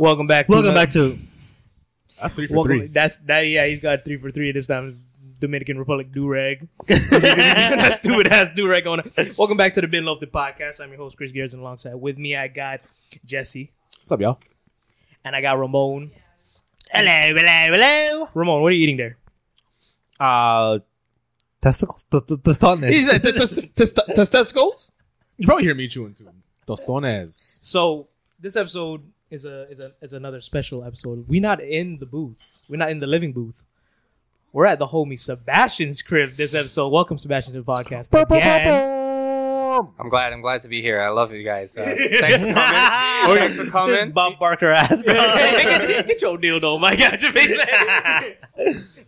Welcome back. To Welcome the- back to That's three for Welcome, three. That's that. Yeah, he's got three for three this time. Dominican Republic do rag. that stupid ass do rag on. it. Welcome back to the Bin Lofted podcast. I'm your host Chris Gears, and alongside with me I got Jesse What's up, y'all? and I got Ramon. hello, hello, hello. Ramon, what are you eating there? Uh, testicles, t- t- tostones. He said testicles. You probably hear me chewing too. Tostones. So this episode is a is a is another special episode. We're not in the booth. We're not in the living booth. We're at the homie Sebastian's crib this episode. Welcome Sebastian to the podcast again. I'm glad. I'm glad to be here. I love you guys. Uh, thanks for coming. thanks for coming. Bob Barker ass, bro. get, get your dildo, my God, your face.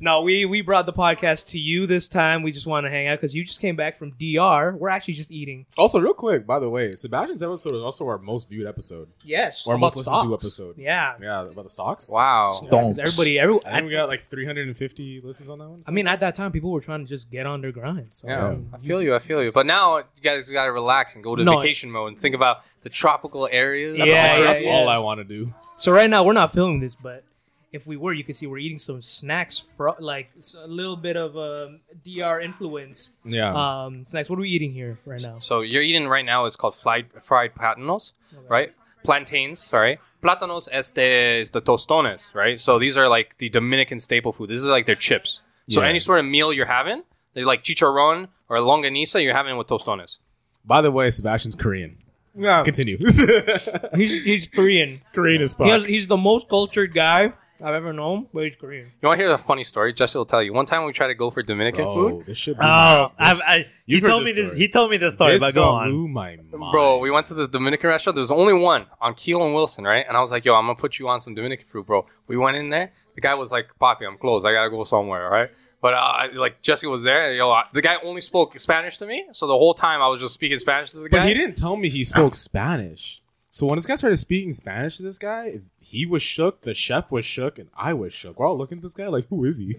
no, we we brought the podcast to you this time. We just want to hang out because you just came back from DR. We're actually just eating. Also, real quick, by the way, Sebastian's episode is also our most viewed episode. Yes, Or about most listened to episode. Yeah, Yeah, about the stocks. Wow. Yeah, 'cause everybody, every, I think we got like 350 listens on that one. I mean, at that time, people were trying to just get on their grind. So, Yeah, I feel you. I feel you. But now you guys got to relax and go to No. vacation mode and think about the tropical areas. Yeah, that's all, yeah, that's yeah. all I want to do. so right now we're not filming this, but if we were, you could see we're eating some snacks, fro- like s- a little bit of um, DR influence Yeah. um, snacks. What are we eating here right now? So you're eating right now is called fried fried platanos, right? Plantains, sorry. Plátanos este is the tostones, right? So these are like the Dominican staple food. This is like their chips. So Yeah. any sort of meal you're having, they're like chicharron or longaniza, you're having with tostones. By the way, Sebastian's Korean. Yeah, Continue. he's he's Korean. Korean as fuck. He has, he's the most cultured guy I've ever known, but he's Korean. You want to hear a funny story? Jesse will tell you. One time we tried to go for Dominican Bro, food. This should. Oh, I've, I, he You've heard told me this this. story. He told me this story, This but go on. my mind. Bro, we went to this Dominican restaurant. There's only one on Keele and Wilson, right? And I was like, yo, I'm going to put you on some Dominican food, bro. We went in there. The guy was like, Papi, I'm closed. I got to go somewhere, all right? But uh, I- like Jesse was there. Yo, I- the guy only spoke Spanish to me. So the whole time I was just speaking Spanish to the guy. But he didn't tell me he spoke Spanish. So when this guy started speaking Spanish to this guy, he was shook, the chef was shook, and I was shook. We're all looking at this guy like, who is he?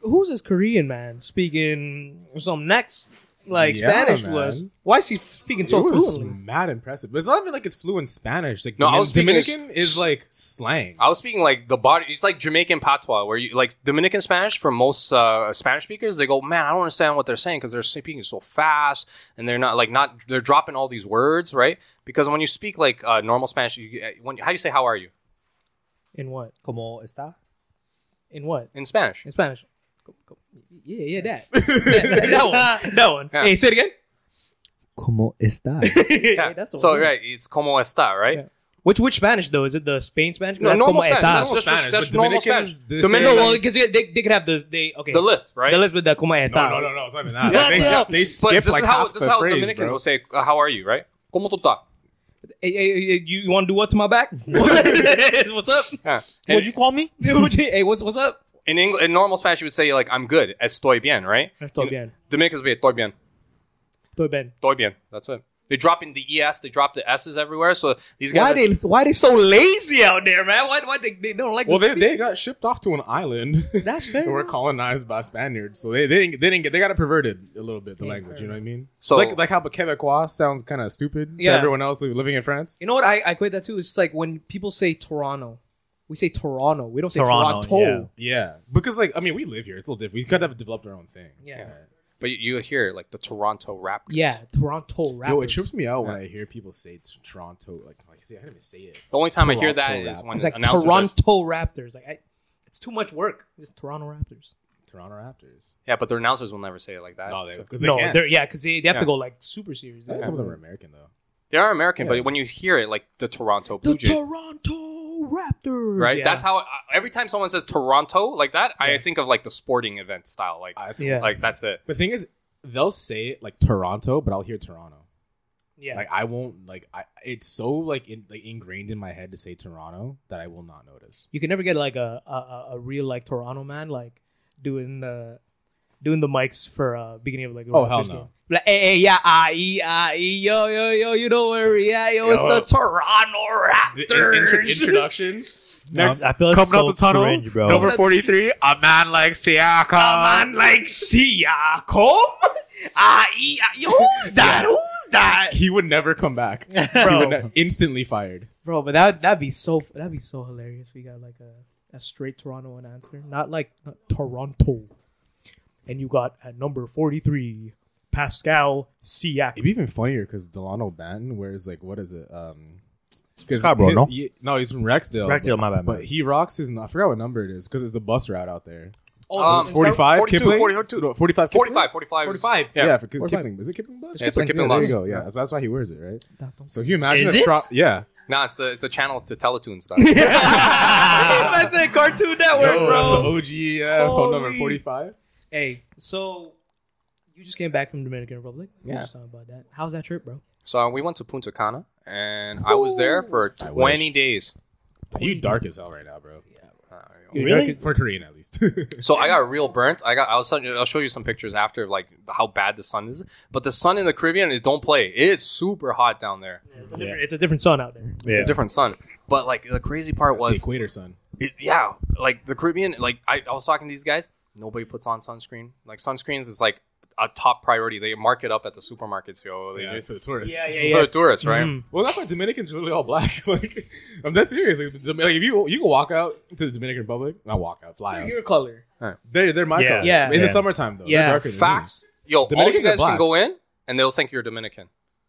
Who's this Korean man speaking some next like Yeah, Spanish man. to us? Why is he speaking so it was fluently? mad impressive. But it's not even like it's fluent Spanish. Like No, I was Dominican s- is like slang. I was speaking like the body. It's like Jamaican patois, where you like Dominican Spanish for most uh, Spanish speakers. They go, man, I don't understand what they're saying because they're speaking so fast and they're not like not they're dropping all these words, right? Because when you speak like uh, normal Spanish, you, uh, when how do you say how are you In what? Como está? In what? in Spanish? In Spanish. Co- co- Yeah, yeah, that. that, that one. That one. Yeah. Hey, say it again. Como está? Yeah. Hey, that's so one. right, it's como está, right? Yeah. Which which Spanish though? Is it the Spain Spanish? 'Cause No, that's normal Spanish. está. Normal That's Spanish. Spanish, That's but normal Dominicans, Spanish. Dominican- say, No, like- well, because they, they could have the they okay The list, right? the list with the como está. No, no, no, no, it's not even that. Yeah, they, yeah. they skip like is how half this is the how phrase, Dominicans bro. will say, uh, "How are you?" Right? Como tú estás? Hey, hey, hey, you, you want to do what to my back? what's up? Yeah. What'd you call me? hey, what's what's up? In English, in normal Spanish, you would say like, "I'm good." Estoy bien, right? Estoy bien. Dominicans would be estoy bien. Estoy bien. Estoy bien. That's it. They drop in the es, they drop the s's everywhere. So these guys. Why are- they why they so lazy out there, man? Why why they, they don't like Well, to they, speak? they got shipped off to an island. That's fair They were colonized by Spaniards, so they, they didn't they didn't get they got it perverted a little bit the Yeah, language. fair You know what I mean? So- like like how Quebecois sounds kind of stupid Yeah. to everyone else living in France. You know what? I, I quit that too. It's like when people say Toronto, we say Toronto. We don't say Toronto, Toronto. Yeah, because like I mean we live here. It's a little different. We could have developed our own thing. Yeah. but you, you hear like the Toronto Raptors. Yeah, Toronto Raptors. Yo, it trips me out when I hear people say t- Toronto. Like, like I can't even say it. The only time I hear that Toronto is when It's like Toronto just- Raptors. Like I, it's too much work. It's Toronto Raptors. Toronto Raptors. yeah, but the announcers will never say it like that. No, they So- because they no, can't. they're yeah, because they, they have to go like super serious. Yeah, Some of them are American though. They are American, Yeah. but when you hear it, like the Toronto Blue The Jays, Toronto Raptors. right? Yeah. That's how. uh, every time someone says Toronto like that, I Yeah. think of like the sporting event style. Like, Ah, that's Yeah. like that's it. The thing is, they'll say it like Toronto, but I'll hear Toronto. Yeah. Like I won't like I. It's so like in, like ingrained in my head to say Toronto that I will not notice. you can never get like a a, a- a real like Toronto man like doing the doing the mics for uh beginning of like Oh, Raptors hell game. no. Like hey, hey yeah ah ee ah ee yo yo yo you know where we at yo it's the Toronto The in- Raptors intro- introductions. Next, I feel like coming so up the tunnel, cringe, bro. number forty-three. A man like Siakam. a man like Siakam ah ee ah yo who's that who's that He would never come back. He would ne- instantly fired. bro. But that that'd be so that'd be so hilarious. We got like a, a straight Torontoan answer, not like not Toronto. And you got at number forty three, Pascal Siak. It'd be even funnier because Delano Banton wears like what is it? Um, 'cause Scarborough, he- no? he- no, he's from Rexdale. Rexdale, but, my bad, But bad. he rocks his. I forgot what number it is because it's the bus route out there. Um, 45, 42, Kipling? 42. No, 45, 45, 45. 45. Yeah, Yeah. for Ki- 45. Kipling. Is it Kipling bus? Yeah, it's a Kipling There bus. you go. Yeah, so that's why he wears it, right? So you imagine Is a it? tro- Yeah. Nah, it's the, it's the channel to Teletoons. Done. That's a Cartoon Network, No, bro. that's the OG uh, phone number 45. Hey, so you just came back from Dominican Republic. We were Yeah. just talking about that. How's that trip, bro? so we went to Punta Cana, and I was there for 20 wish. days. You dark as hell right now, bro. Yeah. Uh, really? For Korean, at least. So I got real burnt. I got. I'll, you, I'll show you some pictures after like how bad the sun is. But the sun in the Caribbean is don't play. It's super hot down there. It's a different, it's a different sun out there. It's a different sun. But like the crazy part It's the was, equator, son. it, yeah, like the Caribbean. Like I, I was talking to these guys. Nobody puts on sunscreen. Like sunscreens is like a top priority. They mark it up at the supermarkets, yo. They, Yeah, they- for the tourists. Yeah, yeah, for the tourists, right? Mhm. Well, that's why Dominicans are really all black. like, I'm that serious. Like, like, if you you can walk out to the Dominican Republic, not walk out, fly out. Your color. They're they're my Yeah. color. Yeah. In the summertime though. Yeah. They're darker. Facts. Yo, all you Dominicans are guys can go in and they'll think you're Dominican.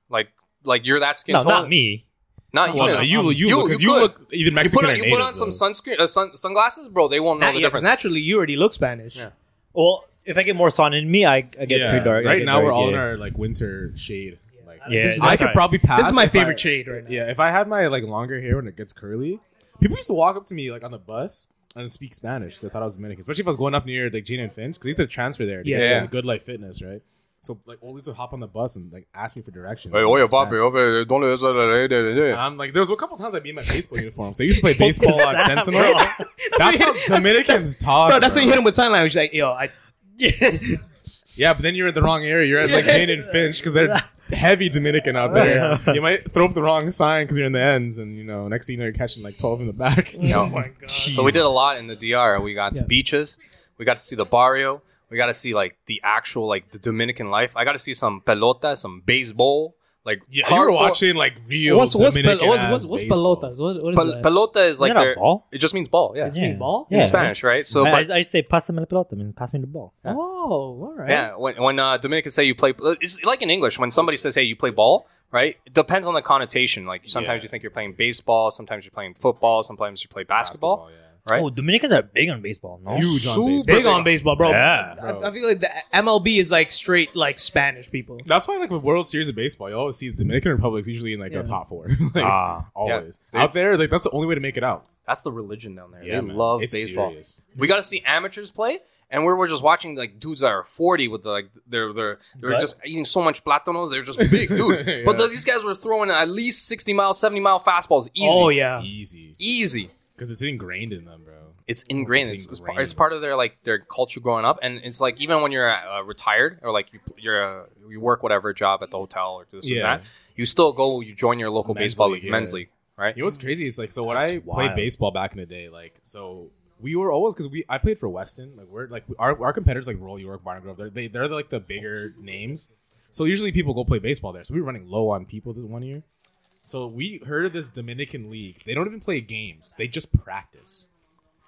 Like, like you're that skin No, tone. not me. Not Well, you. no, you, you, you- because you you, look either You Mexican put on, or you put on some though. sunscreen, uh, sun, sunglasses, bro. They won't know Nah, the yeah, 'cause difference. naturally you already look Spanish. Yeah. Well, if I get more sun in me, I, I get Yeah. pretty dark. I Right get now we're dark, all in yeah. our like winter shade. Like, Yeah, This is I that's could right. probably pass. This is my if I- favorite shade right now. Yeah, if I had my like longer hair when it gets curly, people used to walk up to me like on the bus and speak Spanish. They thought I was Dominican, especially if I was going up near like Jane and Finch because you had to transfer there to Yeah. get to Yeah. like, Good Life Fitness, right? So like oldies would hop on the bus and like ask me for directions. Hey, in oye, Spanish. papi, oye, ¿dónde es el- And I'm like, there was a couple times I'd be in my baseball uniform. So I used to play baseball uh, at Sentinel. That's how Dominicans talk. Bro, that's bro. when you hit him with sign language. Like, yo, I, Yeah, but then you're in the wrong area. You're at like Jane and Finch because they're heavy Dominican out there. You might throw up the wrong sign because you're in the ends, and you know, next thing you know, you're catching like 12 in the back. oh my god. So we did a lot in the DR. We got to Yeah. beaches. We got to see the barrio. We got to see like the actual like the Dominican life. I got to see some pelota, some baseball. Like Yeah, you were watching like real what's what's, Dominican pel- what's, what's, what's baseball. pelotas? What, what is Pel- that? pelota is like Isn't a their- ball? It just means ball. Yeah. Does it mean ball? In Yeah. Spanish, right? So, I, but, I, I say pásame la pelota, I mean, pass me the ball. Oh, all right. yeah, when when uh, Dominicans say you play, it's like in English when somebody says, "Hey, you play ball," right? It depends on the connotation. Like sometimes Yeah. you think you're playing baseball, sometimes you're playing football, sometimes you play basketball, yeah. Right? Oh, Dominicans are big on baseball, no? Huge on Super baseball. Big on baseball, bro. Yeah. I, I feel like the MLB is like straight like Spanish people. That's why, like, with World Series of baseball, you always see the Dominican Republic's usually in like Yeah. the top four. like, Ah. always Yeah. out there. Like, that's the only way to make it out. That's the religion down there. Yeah, they man. love It's baseball. serious. We got to see amateurs play, and we're, we're just watching like dudes that are forty with the, like they're they're they're But- just eating so much plátanos. They're just big, dude. Yeah. But the, these guys were throwing at least sixty mile, seventy mile fastballs, easy, Oh yeah. Easy easy. Because it's ingrained in them, bro. It's ingrained. It's It's, it's, part, ingrained. it's part of their like their culture growing up, and it's like even when you're uh, retired or like you you're uh, you work whatever job at the hotel or this Yeah. and that, you still go you join your local Men's baseball league, league, yeah. men's league, right? You know what's crazy is like so when That's I wild. played baseball back in the day, like so we were always because we I played for Weston. Like we're like our, our competitors like Royal York, Barn Grove. They're they, they're like the bigger names. So usually people go play baseball there. So we were running low on people this one year. So we heard of this Dominican league. They don't even play games. They just practice.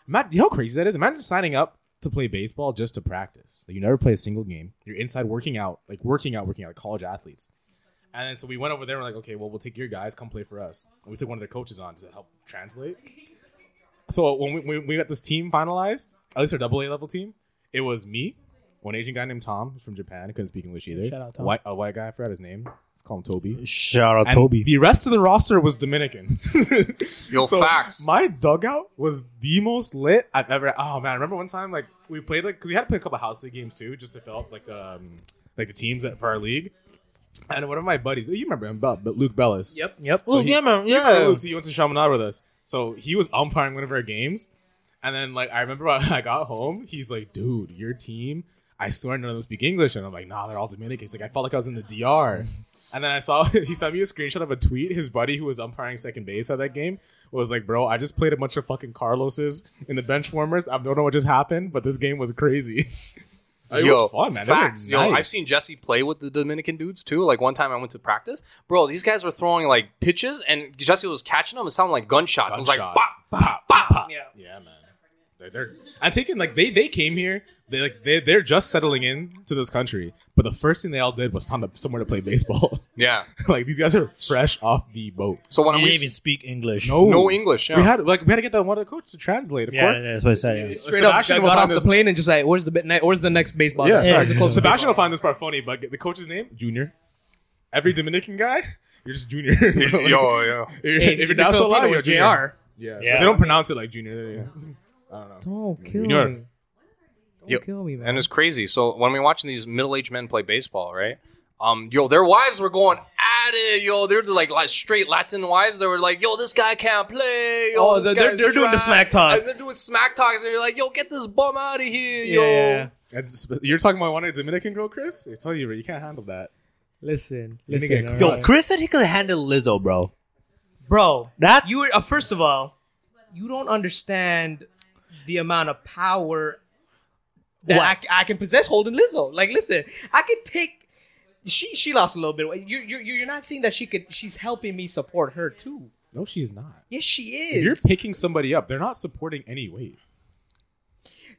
Matt, you know how crazy that is? Imagine signing up to play baseball just to practice. Like you never play a single game. You're inside working out, like working out, working out, like college athletes. And then so we went over there and we're like, okay, well, we'll take your guys, come play for us. And we took one of the coaches on to help translate. So when we, when we got this team finalized, at least our double A level team, it was me, one Asian guy named Tom from Japan, couldn't speak English either. Shout out, Tom. White, a white guy, I forgot his name. Let's call him Toby. Shout out And Toby. The rest of the roster was Dominican. Yo, So, facts. My dugout was the most lit I've ever. Oh man, I remember one time like we played like because we had to play a couple house league games too, just to fill up like um like the teams that for our league. And one of my buddies, you remember him, Bell, but Luke Bellis. Yep. Yep. So he- yeah, man. Yeah, Yeah. Luke, he went to Chaminade with us. So he was umpiring one of our games. And then like I remember when I got home, he's like, dude, your team, I swear none of them speak English. And I'm like, nah, they're all Dominican. He's like, I felt like I was in the DR. And then I saw he sent me a screenshot of a tweet. His buddy who was umpiring second base at that game was like, "Bro, I just played a bunch of fucking Carloses in the bench warmers. I don't know what just happened, but this game was crazy." It Yo, was fun, man. They were Facts. Yo, I've seen Jesse play with the Dominican dudes too. Like one time I went to practice, bro. These guys were throwing like pitches, and Jesse was catching them. It sounded like gunshots. It was like, Gunshots. bop, pop, pop, pop. Yeah. Yeah, man. They're, they're I'm taking like they they came here. They like they they're just settling in to this country, but the first thing they all did was found a, somewhere to play baseball. yeah. like these guys are fresh off the boat. So when You we didn't even speak English. No, no English, yeah. We had like we had to get the one of the coach to translate. Of Yeah, course, that's what I said. Yeah. Straight up, Sebastian got will got find off the this- plane and just like, where's the bit- ne- where's the next baseball? Yeah, game? Yeah. facts. It's close to Sebastian will find this part funny, but the coach's name Junior. Every Dominican guy, you're just Junior. Yo, yo. if, Hey, if you're the down so Filipino loud, you're was Junior. JR. Yeah, Yeah. But they don't pronounce it like Junior. They- I don't know. Don't kill You know me. Don't Yo, kill me, man. and it's crazy. So when we're watching these middle-aged men play baseball, right? Um, yo, their wives were going at it. Yo, they're like, like straight Latin wives. They were like, yo, this guy can't play. Yo, Oh, this they're- they're doing the smack talk. And they're doing smack talks. And you're like, yo, get this bum out of here, yeah, yo. yeah. It's, you're talking about one of the Dominican girl, Chris. I tell you, you can't handle that. Listen, You listen, nigga- all Yo, right. Chris said he could handle Lizzo, bro. bro. That You were uh, first of all, you don't understand the amount of power that I, I can possess holding Lizzo. Like, listen, I could take. She she lost a little bit. You're you're you're not seeing that she could. She's helping me support her too. No, she's not. Yes, she is. If you're picking somebody up, they're not supporting any weight.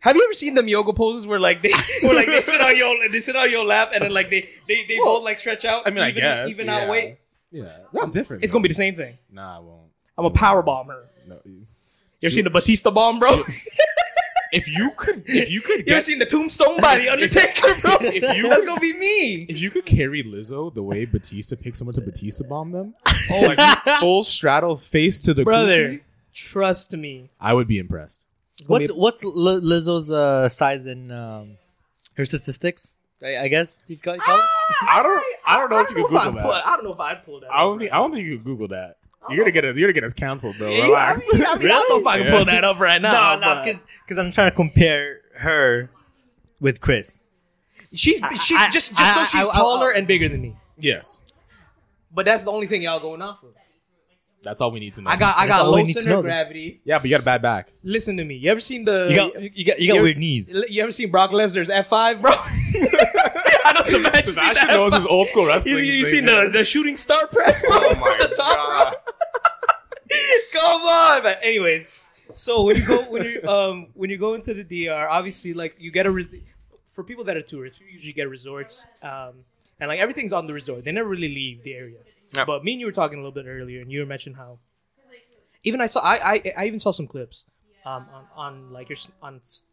Have you ever seen them yoga poses where like they where like they sit on your they sit on your lap and then like they they, they both like stretch out? I mean, I even, guess even yeah. out weight. Yeah, that's different. It's gonna be the same thing. Nah, I won't. I'm a power bomb her. No. you- You ever seen the Batista bomb, bro? If you could, if you could You ever get, seen the tombstone by the Undertaker, bro? If you- That's gonna be me. if you could carry Lizzo the way Batista picks someone to Batista bomb them, oh, like full straddle face to the Brother, coochie, trust me. I would be impressed. What's be- what's Li- Lizzo's uh, size in um, her statistics? I, I guess he's called. called? I don't, I don't know if you I could if Google pull- that. I don't know if I'd pull that. I don't think, I don't think you could Google that. You're gonna get us, you're gonna get us canceled, bro. Yeah, Relax. I, mean, I, mean, I don't know if I can pull that up right now. no, no, but because I'm trying to compare her with Chris. she's she's I- just just I- so she's taller uh, and bigger than me. Yes, But that's the only thing y'all going off of. that's all we need to know. I got I That's got low center know. gravity. yeah, but you got a bad back. Listen to me. You ever seen the You got you got you got You're- weird knees. You ever seen Brock Lesnar's F5, bro? I know Sebastian, Sebastian knows F5. his old school wrestling. you things, seen the, the shooting star press, bro? Oh my the top god. Rope? Come man. Anyways, so when you go when you um when you go into the DR, obviously like you get a res- for people that are tourists, you usually get resorts, um, and like everything's on the resort. They never really leave the area. Yeah. But me and you were talking a little bit earlier, and you were mentioning how even I saw I I, I even saw some clips um on, on like your on s-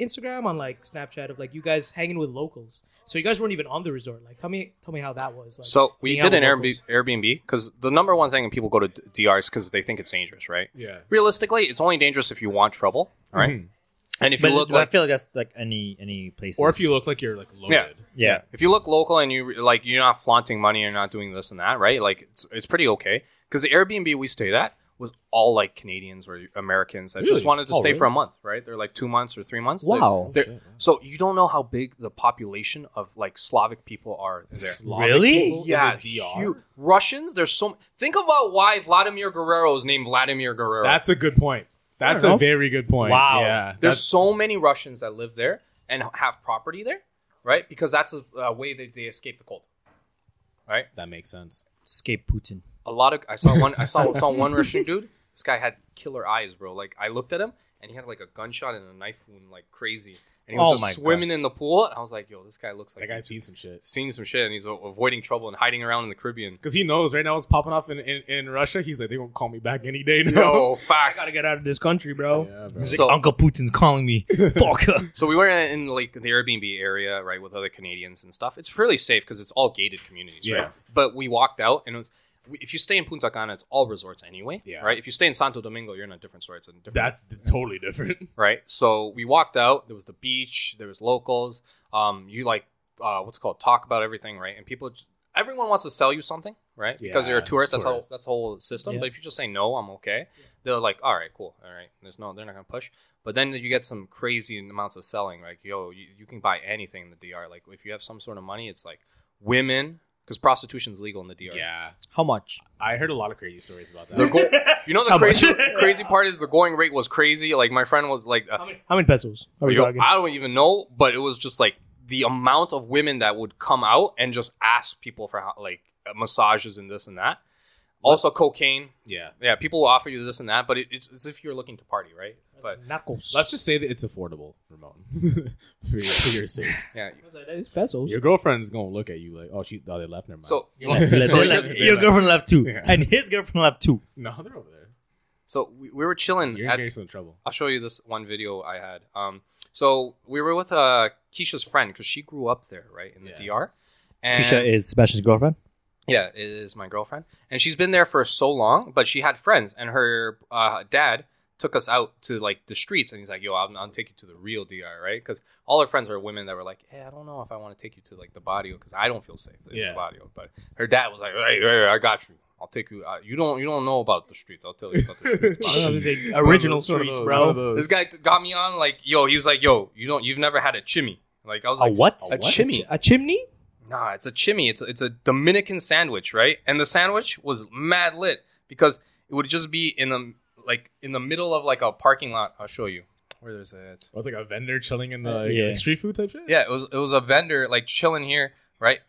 Instagram on like Snapchat of like you guys hanging with locals. So you guys weren't even on the resort. Like tell me tell me how that was. Like, So we did an Airbnb locals. Airbnb because the number one thing when people go to D- DR is because they think it's dangerous, right? Yeah. Realistically, it's only dangerous if you want trouble, all right? Mhm. And if But you look like, I feel like that's like any any place. Or if you look like you're like loaded. Yeah. yeah. if you look local and you like you're not flaunting money, you're not doing this and that, right? Like it's it's pretty okay because the Airbnb we stayed at was all like Canadians or Americans that just wanted to Oh, stay for a month, right? They're like two months or three months. Wow. They're- oh, they're- so you don't know how big the population of like Slavic people are there. Slavic Really? people Yeah, the DR? huge. Russians. There's so. Think about why Vladimir Guerrero is named Vladimir Guerrero. That's a good point. That's a enough. very good point. Wow. Yeah. There's so many Russians that live there and have property there, right? Because that's a, a way that they escape the cold, right? that makes sense. escape Putin. A lot of I saw one I saw saw one Russian dude. This guy had killer eyes, bro. Like I looked at him and he had like a gunshot and a knife wound, like crazy. And he was Oh just my swimming in the pool. And I was like, yo, this guy looks like That guy's seen some shit. seen some shit and he's a- avoiding trouble and hiding around in the Caribbean. Because he knows right now it's popping off in, in, in Russia. He's like, they won't call me back any day now. Yo, I facts. gotta get out of this country, bro. Yeah, bro. So- like, Uncle Putin's calling me. Fuck. So we were in, in like the Airbnb area, right, with other Canadians and stuff. It's fairly safe because it's all gated communities, Yeah. right? But we walked out, and it was if you stay in Punta Cana, it's all resorts anyway, Yeah. right? If you stay in Santo Domingo, you're in a different resort. It's a different, That's d- totally different. right. So we walked out. There was the beach. There was locals. Um, you like uh, what's it called talk about everything, right? And people, everyone wants to sell you something, right? Because you're a tourist. That's how tourist. that's the whole system. Yeah. But if you just say no, I'm okay. They're like, all right, cool, all right. There's no, they're not gonna push. But then you get some crazy amounts of selling. Like, yo, you, you can buy anything in the DR. Like, if you have some sort of money, it's like women, because prostitution's legal in the DR. Yeah. How much? I heard a lot of crazy stories about that. The go- you know the How crazy much? crazy part is the going rate was crazy. Like my friend was like, uh, How many, how many pesos are we yo, talking? I don't even know, but it was just like the amount of women that would come out and just ask people for how, like uh, massages and this and that. Also, cocaine. Yeah. Yeah, people will offer you this and that, but it, it's as if you're looking to party, right? But Knuckles. Let's just say that it's affordable, Ramon. for, your, for your sake. yeah. It's pesos. Your girlfriend's gonna look at you like, oh, she, oh, they left. Never mind. So, Your so, your girlfriend left too, Yeah. and his girlfriend left too. no, they're over there. so we, we were chilling. You're at- getting some trouble. I'll show you this one video I had. Um, so we were with uh, Keisha's friend because she grew up there, right in the Yeah. DR. And Keisha is Sebastian's girlfriend. Yeah, it is my girlfriend, and she's been there for so long. But she had friends, and her uh, dad took us out to like the streets, and he's like, "Yo, I'll, I'll take you to the real DR, right?" Because all her friends are women that were like, "Hey, I don't know if I want to take you to like the barrio because I don't feel safe in Yeah. the barrio." But her dad was like, "Hey, hey, I got you. I'll take you. Uh, you don't you don't know about the streets. I'll tell you about the streets." One bro." of the original One of those, streets, bro. one of those. this guy got me on like, "Yo," he was like, "Yo, you don't you've never had a chimi." Like I was A like, what? A what? chimney. A chimney? Nah, it's a chimi. It's a, it's a Dominican sandwich, right? And the sandwich was mad lit because it would just be in the like in the middle of like a parking lot. I'll show you where there's it. What's like a vendor chilling in the Uh, like, yeah. street food type shit? Yeah, it was it was a vendor like chilling here, right?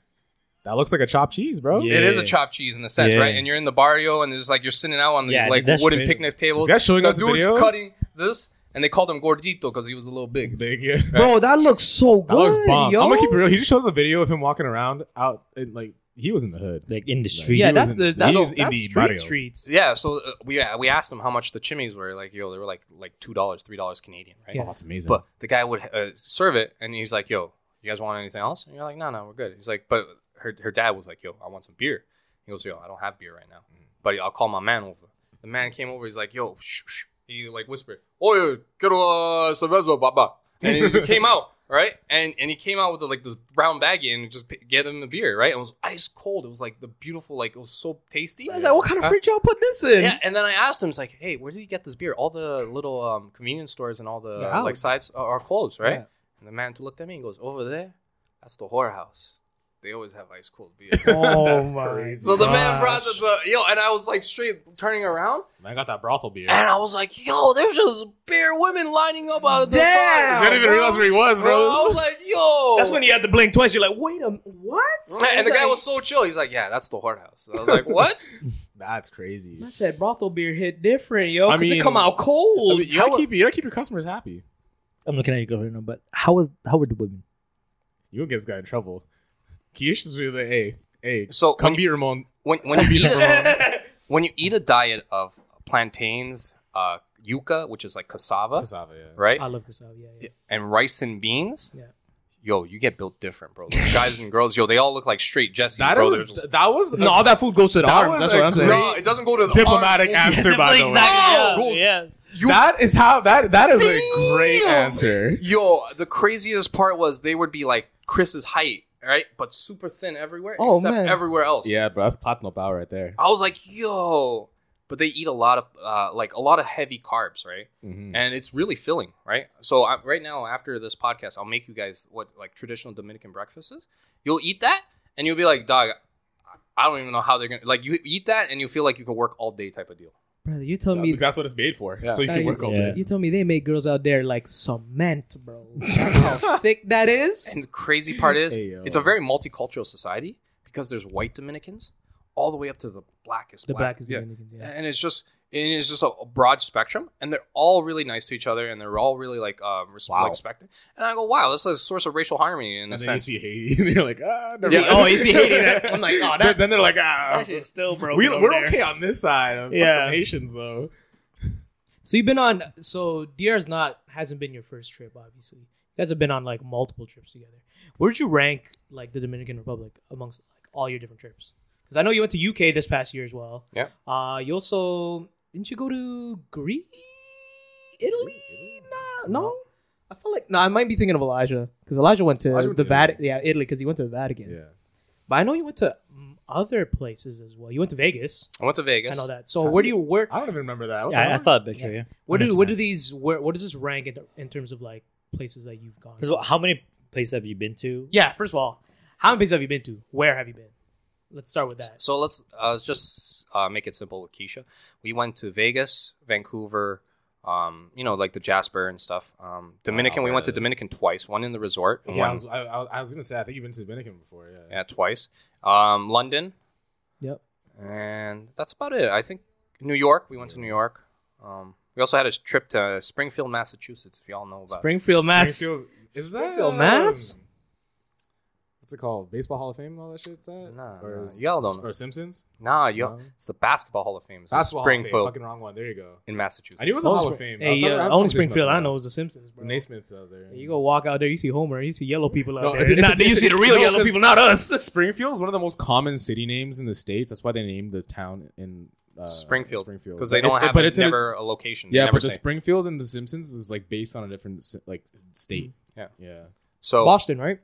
That looks like a chopped cheese, bro. Yeah. It is a chopped cheese in a sense, Yeah. right? And you're in the barrio, and there's like you're sitting out on these Yeah, like wooden straight- picnic tables. This guy's showing the us a dude's video? cutting this, and they called him gordito because he was a little big. Big, yeah. Bro, that looks so good. That looks bomb. yo. I'm gonna keep it real. He just shows a video of him walking around out in like he was in the hood. Like in the street. Yeah, that's the in- that's, he that's the street barrio. streets. Yeah, so uh, we uh, we asked him how much the chimis were. Like, yo, they were like like two dollars, three dollars Canadian, right? Yeah. Oh, that's amazing. But the guy would uh, serve it, and he's like, "Yo, you guys want anything else?" And you're like, "No, no, we're good." He's like, "But her her dad was like, yo, I want some beer." He goes, "Yo, I don't have beer right now, but I'll call my man over." The man came over. He's like, "Yo," shh, shh. he like whispered, "Oye, quiero uh, cerveza, baba," and he came out. Right, and and he came out with like this brown baggie and just p- get him the beer. Right, it was ice cold. It was like the beautiful, like it was so tasty. I was like, what kind of fridge y'all put this in? Yeah, and then I asked him, it's like, hey, where did you get this beer? All the little um, convenience stores and all the They're like sites are, are closed, right? Yeah. And the man looked at me and goes, over there, that's the whorehouse. They always have ice cold beer. Oh That's my! crazy. so the man brought the, the yo, and I was like straight turning around, Man, I got that brothel beer. and I was like, yo, there's just bare women lining up out of the Damn! bar. I didn't even bro. realize where he was, Bro, bro. I was like, yo. That's when you had to blink twice. You're like, wait a what? and the It's guy was so chill. He's like, yeah, that's the whorehouse. I was like, what? That's crazy. I said brothel beer hit different, yo. I Because it mean- come out cold. I mean, you gotta keep you gotta keep your customers happy. I'm looking at your girlfriend now, but how was how were the women? You gonna get this guy in trouble. Keish is really like, hey, hey, So come when beat Ramon. when, when you eat a, when you eat a diet of plantains, uh, yuca, which is like cassava, Cassava, yeah. right, I love cassava. Yeah, yeah. and rice and beans, Yeah. yo, you get built different, bro. Those guys and girls, yo, they all look like straight Jesse, That bro. was that was No, all that food goes to the That arms. That's what I'm saying. great- no, it doesn't go to the diplomatic arms. answer, by the way. Oh! yeah. You- That is how that that is a great answer. Yo, the craziest part was they would be like Chris's height, right, but super thin everywhere, Oh, except man. everywhere else. Yeah, bro, that's platinum power right there. I was like, yo. But they eat a lot of uh, like a lot of heavy carbs, right? Mhm. and it's really filling, right? So I, right now, after this podcast, I'll make you guys what like traditional Dominican breakfast is. You'll eat that, and you'll be like, "Dog, I don't even know how they're gonna like." You eat that, and you feel like you can work all day, type of deal. Brother, you tell Yeah, me. that's what it's made for. Yeah. So you can work all yeah. day. You told me they make girls out there like cement, bro. That's how thick that is. And the crazy part is, Hey, it's a very multicultural society because there's white Dominicans all the way up to the blackest. The black. blackest yeah. Dominicans, yeah. and it's just and it's just a broad spectrum, and they're all really nice to each other, and they're all really like um res- Wow. respected. And I go, wow, that's a source of racial harmony in a And then you see Haiti, and you're like, ah, never Yeah, oh, you see Haiti, that- I'm like, oh, that- But then they're like, ah, That shit's still broken. we, we're there. okay on this side. Fuck Yeah. the Haitians though. So you've been on. So DR's not hasn't been your first trip, obviously. You guys have been on like multiple trips together. Where'd you rank like the Dominican Republic amongst like all your different trips? Because I know you went to UK this past year as well. Yeah. Uh, you also didn't you go to Greece, Italy? No, no. I feel like no. I might be thinking of Elijah because Elijah went to Elijah went the to Vatican. Yeah, Italy because he went to the Vatican. Yeah. But I know you went to mm, other places as well. You went to Vegas. I went to Vegas. I know that. So where do you where I don't even remember that. What Yeah, the I fuck? saw a picture. Yeah. Where On do where do these where what does this rank in, in terms of like places that you've gone? First of all, how many places have you been to? yeah, first of all, how many places have you been to? Where have you been? Let's start with that. So let's uh, just uh, make it simple with Keisha. We went to Vegas, Vancouver, um, you know, like the Jasper and stuff. Um, Dominican, we went to? Dominican twice. One in the resort, and Yeah, I was, I, I, I was gonna say I think you've been to Dominican before. Yeah. yeah, twice. Um, London, Yep. and that's about it. I think New York. We went to New York. Um, we also had a trip to Springfield, Massachusetts. If y'all know about. Springfield, Mass. Springfield- Is that Springfield, um, Mass? What's it called? Baseball Hall of Fame and all that shit's at? Nah, or nah, is- y'all don't know. Or Simpsons? Nah, yo, No. it's the Basketball Hall of Fame. It's in Basketball Hall of Fame. Fucking wrong one. There you go. in Massachusetts. I knew it was a Oh, Hall of Fame. I was Hey, talking- uh, only Springfield I know is the Simpsons, bro. Naismith out there. You go walk out there, you see Homer, you see yellow people out No, there. it's- it's- Not- you see the real yellow people, not us. Springfield is one of the most common city names in the states. That's why they named the town in uh, Springfield. Springfield because they don't it's- have but it's in a- never a location. They yeah, never but the. Springfield and the Simpsons is like based on a different like state. Yeah. yeah. so Boston, right?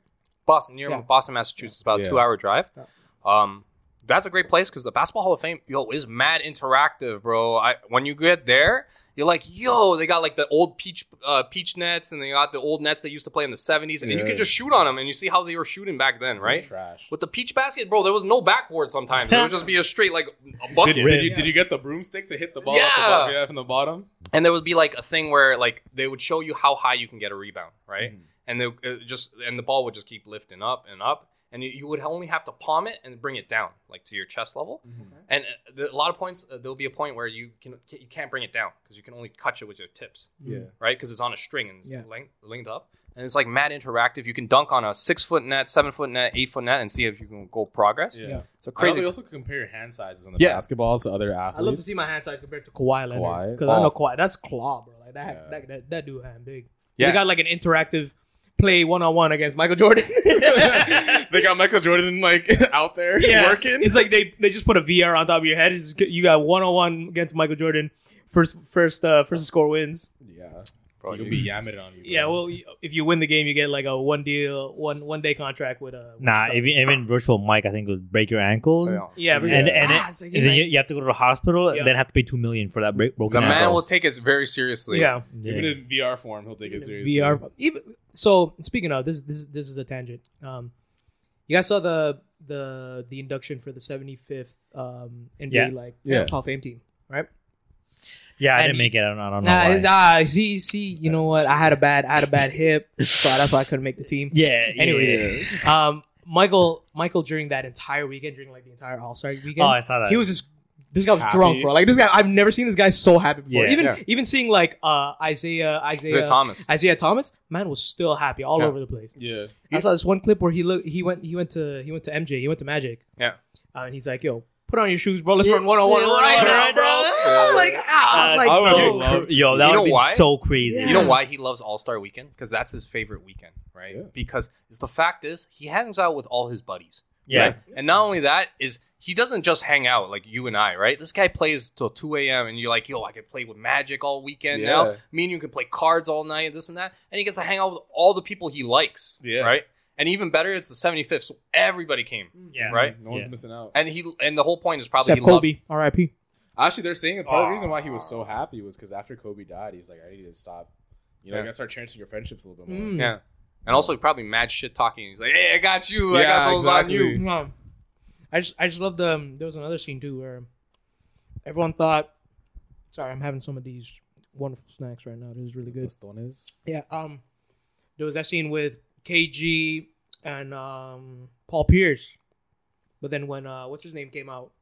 Boston, near Yeah. Boston, Massachusetts, about a Yeah. two-hour drive. Um, that's a great place because the Basketball Hall of Fame, yo, is mad interactive, bro. I when you get there, you're like, yo, they got like the old peach uh, peach nets, and they got the old nets they used to play in the '70s, and you Yeah. can just shoot on them, and you see how they were shooting back then, right? Trash. With the peach basket, bro, there was no backboard. Sometimes it would just be a straight like a bucket. Did, did you did you get the broomstick to hit the ball off the Yeah. bottom, yeah, from the bottom? and there would be like a thing where like they would show you how high you can get a rebound, right? Mhm. And they just and the ball would just keep lifting up and up, and you, you would only have to palm it and bring it down like to your chest level. And uh, the, a lot of points, uh, there'll be a point where you can you can't bring it down because you can only catch it with your tips, Yeah. right? Because it's on a string and it's Yeah. linked, linked up. And it's like mad interactive. You can dunk on a six foot net, seven foot net, eight foot net, and see if you can go progress. Yeah. So Crazy. crazy. You also compare your hand sizes on the Yeah. basketballs to other athletes. I love to see my hand size compared to Kawhi Leonard. Kawhi? Because I know Oh. Kawhi. That's claw, bro. Like that, Yeah. that, that, that dude hand big. Yeah. They got like an interactive play one on one against Michael Jordan. they got Michael Jordan like out there working. It's like they they just put a VR on top of your head. Just- you got one on one against Michael Jordan. First first uh first score wins. yeah, Bro, he'll you- be yamming on you. bro. Yeah, well, if you win the game, you get like a one deal, one one day contract with a. with Nah, Chicago. even, even virtual mic, I think would break your ankles. Yeah. yeah, And, but- and, Ah, it- it's like- and then you, you have to go to the hospital Yeah. and then have to pay two million for that break, broken The man ankle. will take it very seriously. yeah, Even in VR form, he'll take it seriously. VR. Even so, speaking of this, this this is a tangent. Um, you guys saw the the the induction for the 75th um NBA Yeah. like Yeah. Hall of Fame team, right? Yeah, I And didn't make it. I don't, I don't know. Nah, why. it's- ah, see, see, you know what? I had a bad, I had a bad hip, so that's why I couldn't make the team. yeah. yeah, Anyways, yeah. Um, Michael, Michael, during that entire weekend, during like the entire All Star weekend, Oh, I saw that. he was just. This guy was Happy. drunk, bro. Like this guy, I've never seen this guy so happy before. Yeah. even Yeah. even seeing like uh Isiah Isiah Isiah Thomas. Isiah Thomas, man was still happy all Yeah. over the place. Yeah, I saw this one clip where he look he went he went to he went to MJ he went to Magic Yeah. uh, and he's like yo put on your shoes bro let's run one on one right now bro now. I'm like ah I'm Uh, like I so- would love- Yo, that You would be why? so crazy. Yeah. You know why he loves All Star Weekend? Because that's his favorite weekend, right? Yeah. Because it's the fact is he hangs out with all his buddies. Yeah. right? And not only that is he doesn't just hang out like you and I, right? This guy plays till two a.m. and you're like, yo, I could play with Magic all weekend now. Yeah. Me and you can play cards all night, and this and that, and he gets to hang out with all the people he likes, Yeah. right? And even better, it's the 75th, so everybody came, Yeah. right? no one's Yeah. missing out. And he and the whole point is probably except he loved, Kobe R.I.P. Actually, they're saying that part of the reason why he was so happy was because after Kobe died, he's like, I need to stop. You know, Yeah. you gotta start cherishing your friendships a little bit more. Mm. yeah. And also probably mad shit talking. He's like, "Hey, I got you. I Yeah, got those exactly. on you." No. I just I just love the um, there was another scene too where everyone thought sorry I'm having some of these wonderful snacks right now this is really good Tostones. Yeah, um, there was that scene with KG and um Paul Pierce, but then when uh what's his name came out,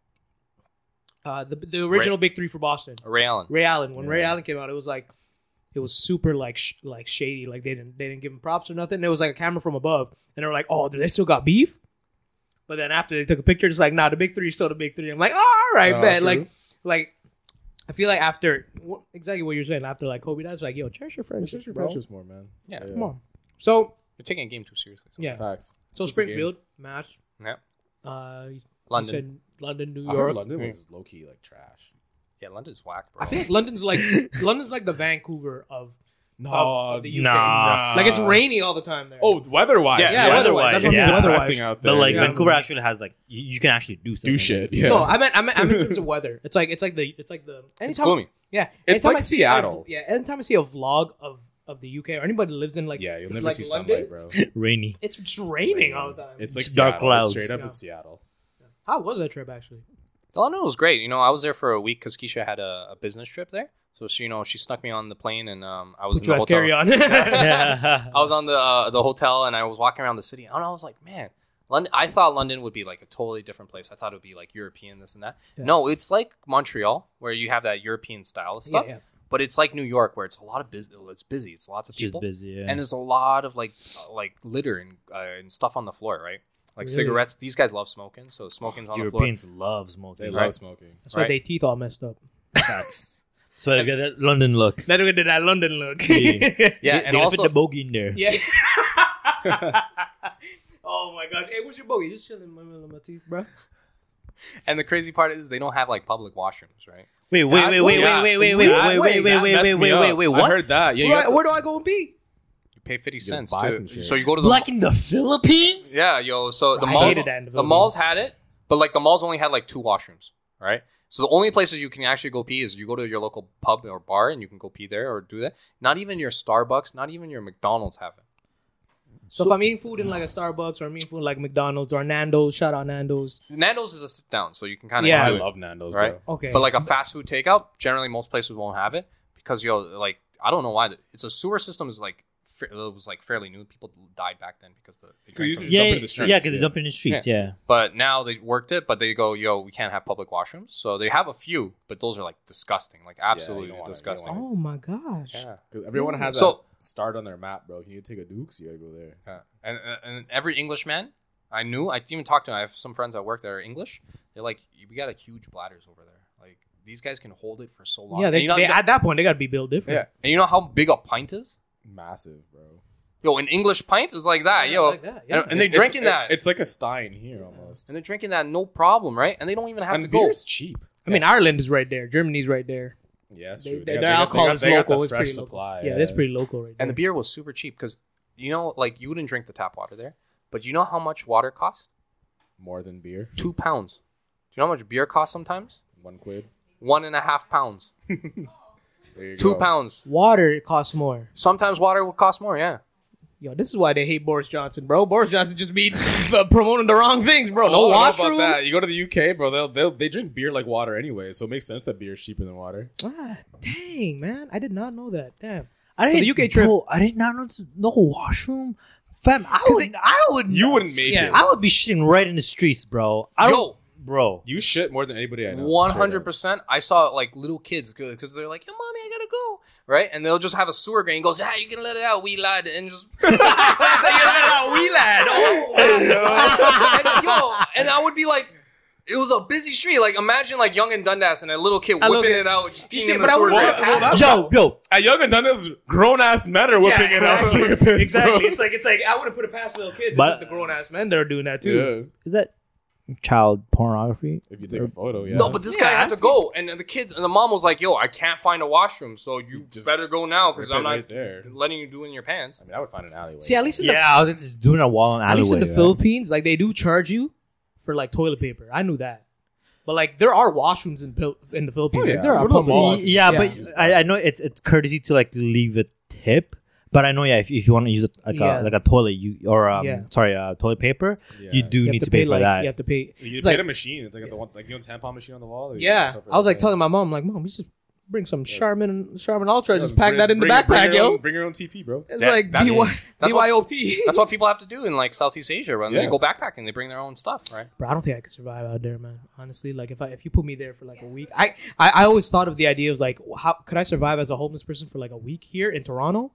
uh the the original big three for Boston, Ray Allen. Ray Allen. When Ray Allen came out, it was like it was super like sh- like shady, like they didn't they didn't give him props or nothing. It was like a camera from above, and they were like, oh, do they still got beef? But then after they took a picture, it's like, nah, the big three is still the big three. I'm like, oh, all right, Oh, bet. true. Like, like I feel like after wh- exactly what you're saying, after like Kobe dies, like, yo, cherish your friends, Cherish your bro. friendships more, man. Yeah. Come on. So You're taking a game too seriously. yeah, Facts. so It's just a game. Springfield, Mass, Yeah. uh, you London. Said London, New I heard York. London was hmm. low key like trash. Yeah, London's whack, bro. I feel like London's like London's like the Vancouver of No, of the UK. nah. Like it's rainy all the time there. Oh, weather-wise, Yeah, yeah, weather-wise. That's what yeah. I'm saying, weather-wise. Depressing out But like Yeah. Vancouver actually has like you, you can actually do stuff. do shit. Yeah. No, I meant I meant, I meant in terms of weather. It's like it's like the it's like the it's anytime gloomy. yeah. It's anytime like I see Seattle. A, yeah, anytime I see a vlog of of the UK or anybody that lives in like yeah, you'll never like see London, sunlight, bro. Rainy. It's just raining all the time. It's like It's dark Seattle. clouds. Straight up Yeah. in Seattle. How was that trip actually? Oh no, it was great. You know, I was there for a week because Keisha had a, a business trip there. So she, you know, she snuck me on the plane, and um, I was Put in the hotel. carry on. yeah. I was on the uh, the hotel, and I was walking around the city, and I was like, man. London, I thought London would be like a totally different place. I thought it would be like European, this and that. Yeah. No, it's like Montreal, where you have that European style of stuff. yeah. But it's like New York, where it's a lot of busy. It's busy. It's lots of She's people, busy. Yeah. and there's a lot of like uh, like litter and, uh, and stuff on the floor, right? Like Really? cigarettes. These guys love smoking, so smoking's on the floor. Europeans love smoking. They Right. love smoking. That's why Right. their teeth all messed up. Facts. So I get that London look. Let me get that London look. Yeah. Yeah, They- and they gotta also put the bogey in there. Yeah. oh my gosh. Hey, what's your bogey? Just chilling in my middle of my teeth, bro. and the crazy part is they don't have like public washrooms, right? Wait, wait, wait, wait, Yeah. wait, wait, wait, wait, wait, wait, wait, That wait, messed wait, me wait, up. wait, wait. I What? heard that. Yeah, you where, got- where do I go and be? You pay fifty cents. buy to- some shit. So you go to the Like in the Philippines? Yeah, yo. So the I malls, hated that in the the malls had it, but like the malls only had like two washrooms, right? So the only places you can actually go pee is you go to your local pub or bar and you can go pee there or do that. Not even your Starbucks, not even your McDonald's have it. So, if I'm eating food in like a Starbucks or I'm eating food like McDonald's or Nando's, shout out Nando's. Nando's is a sit down, so you can kind of Yeah. I do it, love Nando's, right? bro. Okay. But like a fast food takeout, generally most places won't have it because yo, like I don't know why. It's a sewer system is like fa- it was like fairly new. People died back then because the they So you drank from- Yeah, dump yeah, in the streets, yeah, because they yeah. dump in the streets. Yeah. But now they worked it, but they go, yo, we can't have public washrooms. So they have a few, but those are like disgusting, like absolutely don't wanna- you don't disgusting. oh my gosh. Yeah. 'Cause everyone has So- that start on their map, bro. Can you need to take a Dukes, you gotta go there. Yeah. And, and and every Englishman I knew, I even talked to. I have some friends at work that are English. They're like, we got a huge bladders over there. Like these guys can hold it for so long. Yeah, And they, you know, they, you know- at that point they gotta be built different. yeah. And you know how big a pint is? Massive, bro. Yo, an English pint is like that, yo. like that, yeah. And, and they It's- drinking it's- that, It's like a Stein here almost. and they're drinking that no problem, right? And they don't even have And to the go. beer's cheap. I mean, Ireland is right there. Germany's right there. Yeah, that's They, true. they, They got- their they got- alcohol they got- is they got local. the It's fresh pretty supply, local. Yeah, that's pretty local right there. And the beer was super cheap because you know, like you wouldn't drink the tap water there, but you know how much water costs? more than beer. Two pounds. Do you know how much beer costs sometimes? One quid. One and a half pounds. There you Two go. pounds. Water costs more. Sometimes water will cost more. Yeah. Yo, this is why they hate Boris Johnson, bro. Boris Johnson just be uh, promoting the wrong things, bro. No I don't know about washrooms. You go to the UK, bro. They'll, they'll they drink beer like water anyway, so it makes sense that beer is cheaper than water. Ah, dang, man. I did not know that. Damn. I So didn't- UK trip- bro, I did not know no washroom. Fam, I would, it- I would, You wouldn't make Yeah. it. I would be shitting right in the streets, bro. I Yo. Would, bro. You shit more than anybody I know. One hundred percent. I saw like little kids because they're like, "Yo, mommy, I gotta go," right? And they'll just have a sewer drain. Goes, "Ah, you can let it out, we lad," and just let it out, we lad. Oh, and, yo, and I would be like, it was a busy street. Like imagine like Yonge and Dundas and a little kid I love whipping it. it out, just peeing see, in but the I sewer wouldn't drain. want to pass Yo, yo. At Yonge and Dundas, grown ass men are whipping it out. exactly. taking a piss, exactly. bro. It's like it's like I would have put it past little kids. But- it's just the grown ass men that are doing that too. yeah. Is that child pornography? If you take a photo, yeah. No, but this Yeah, guy had I to go, and the kids and the mom was like, "Yo, I can't find a washroom, so you Just better go now because Rip I'm it not right there. letting you do in your pants." I mean, I would find an alleyway. See, at least in the Yeah, I was just doing a wall and at least in the right? Philippines, like they do charge you for like toilet paper. I knew that. But like there are washrooms in Pil- in the Philippines. Oh, Like, yeah. there are Go to the public. mall. Yeah, Yeah. but I, I know it's it's courtesy to like leave a tip. But I know, yeah, if, if you want to use it like Yeah. a like a toilet, you or um, Yeah. sorry, uh, toilet paper, Yeah. you do You have need to to pay, for like that. you have to pay. You It's just like get a machine. It's like the one, like you know, tampon machine on the wall. You yeah. just I was like yeah. telling my mom, like, mom, we should bring some Yeah, Charmin Charmin Ultra. Yeah, just pack bring- that in the bring- bring backpack, your yo. Bring your own TP, bro. It's That- like that's- BY, that's what- BYOT. That's what people have to do in like Southeast Asia when Yeah. they go backpacking. They bring their own stuff, right? Bro, I don't think I could survive out there, man. Honestly, like if I if you put me there for like a week, I I, I always thought of the idea of like how could I survive as a homeless person for like a week here in Toronto,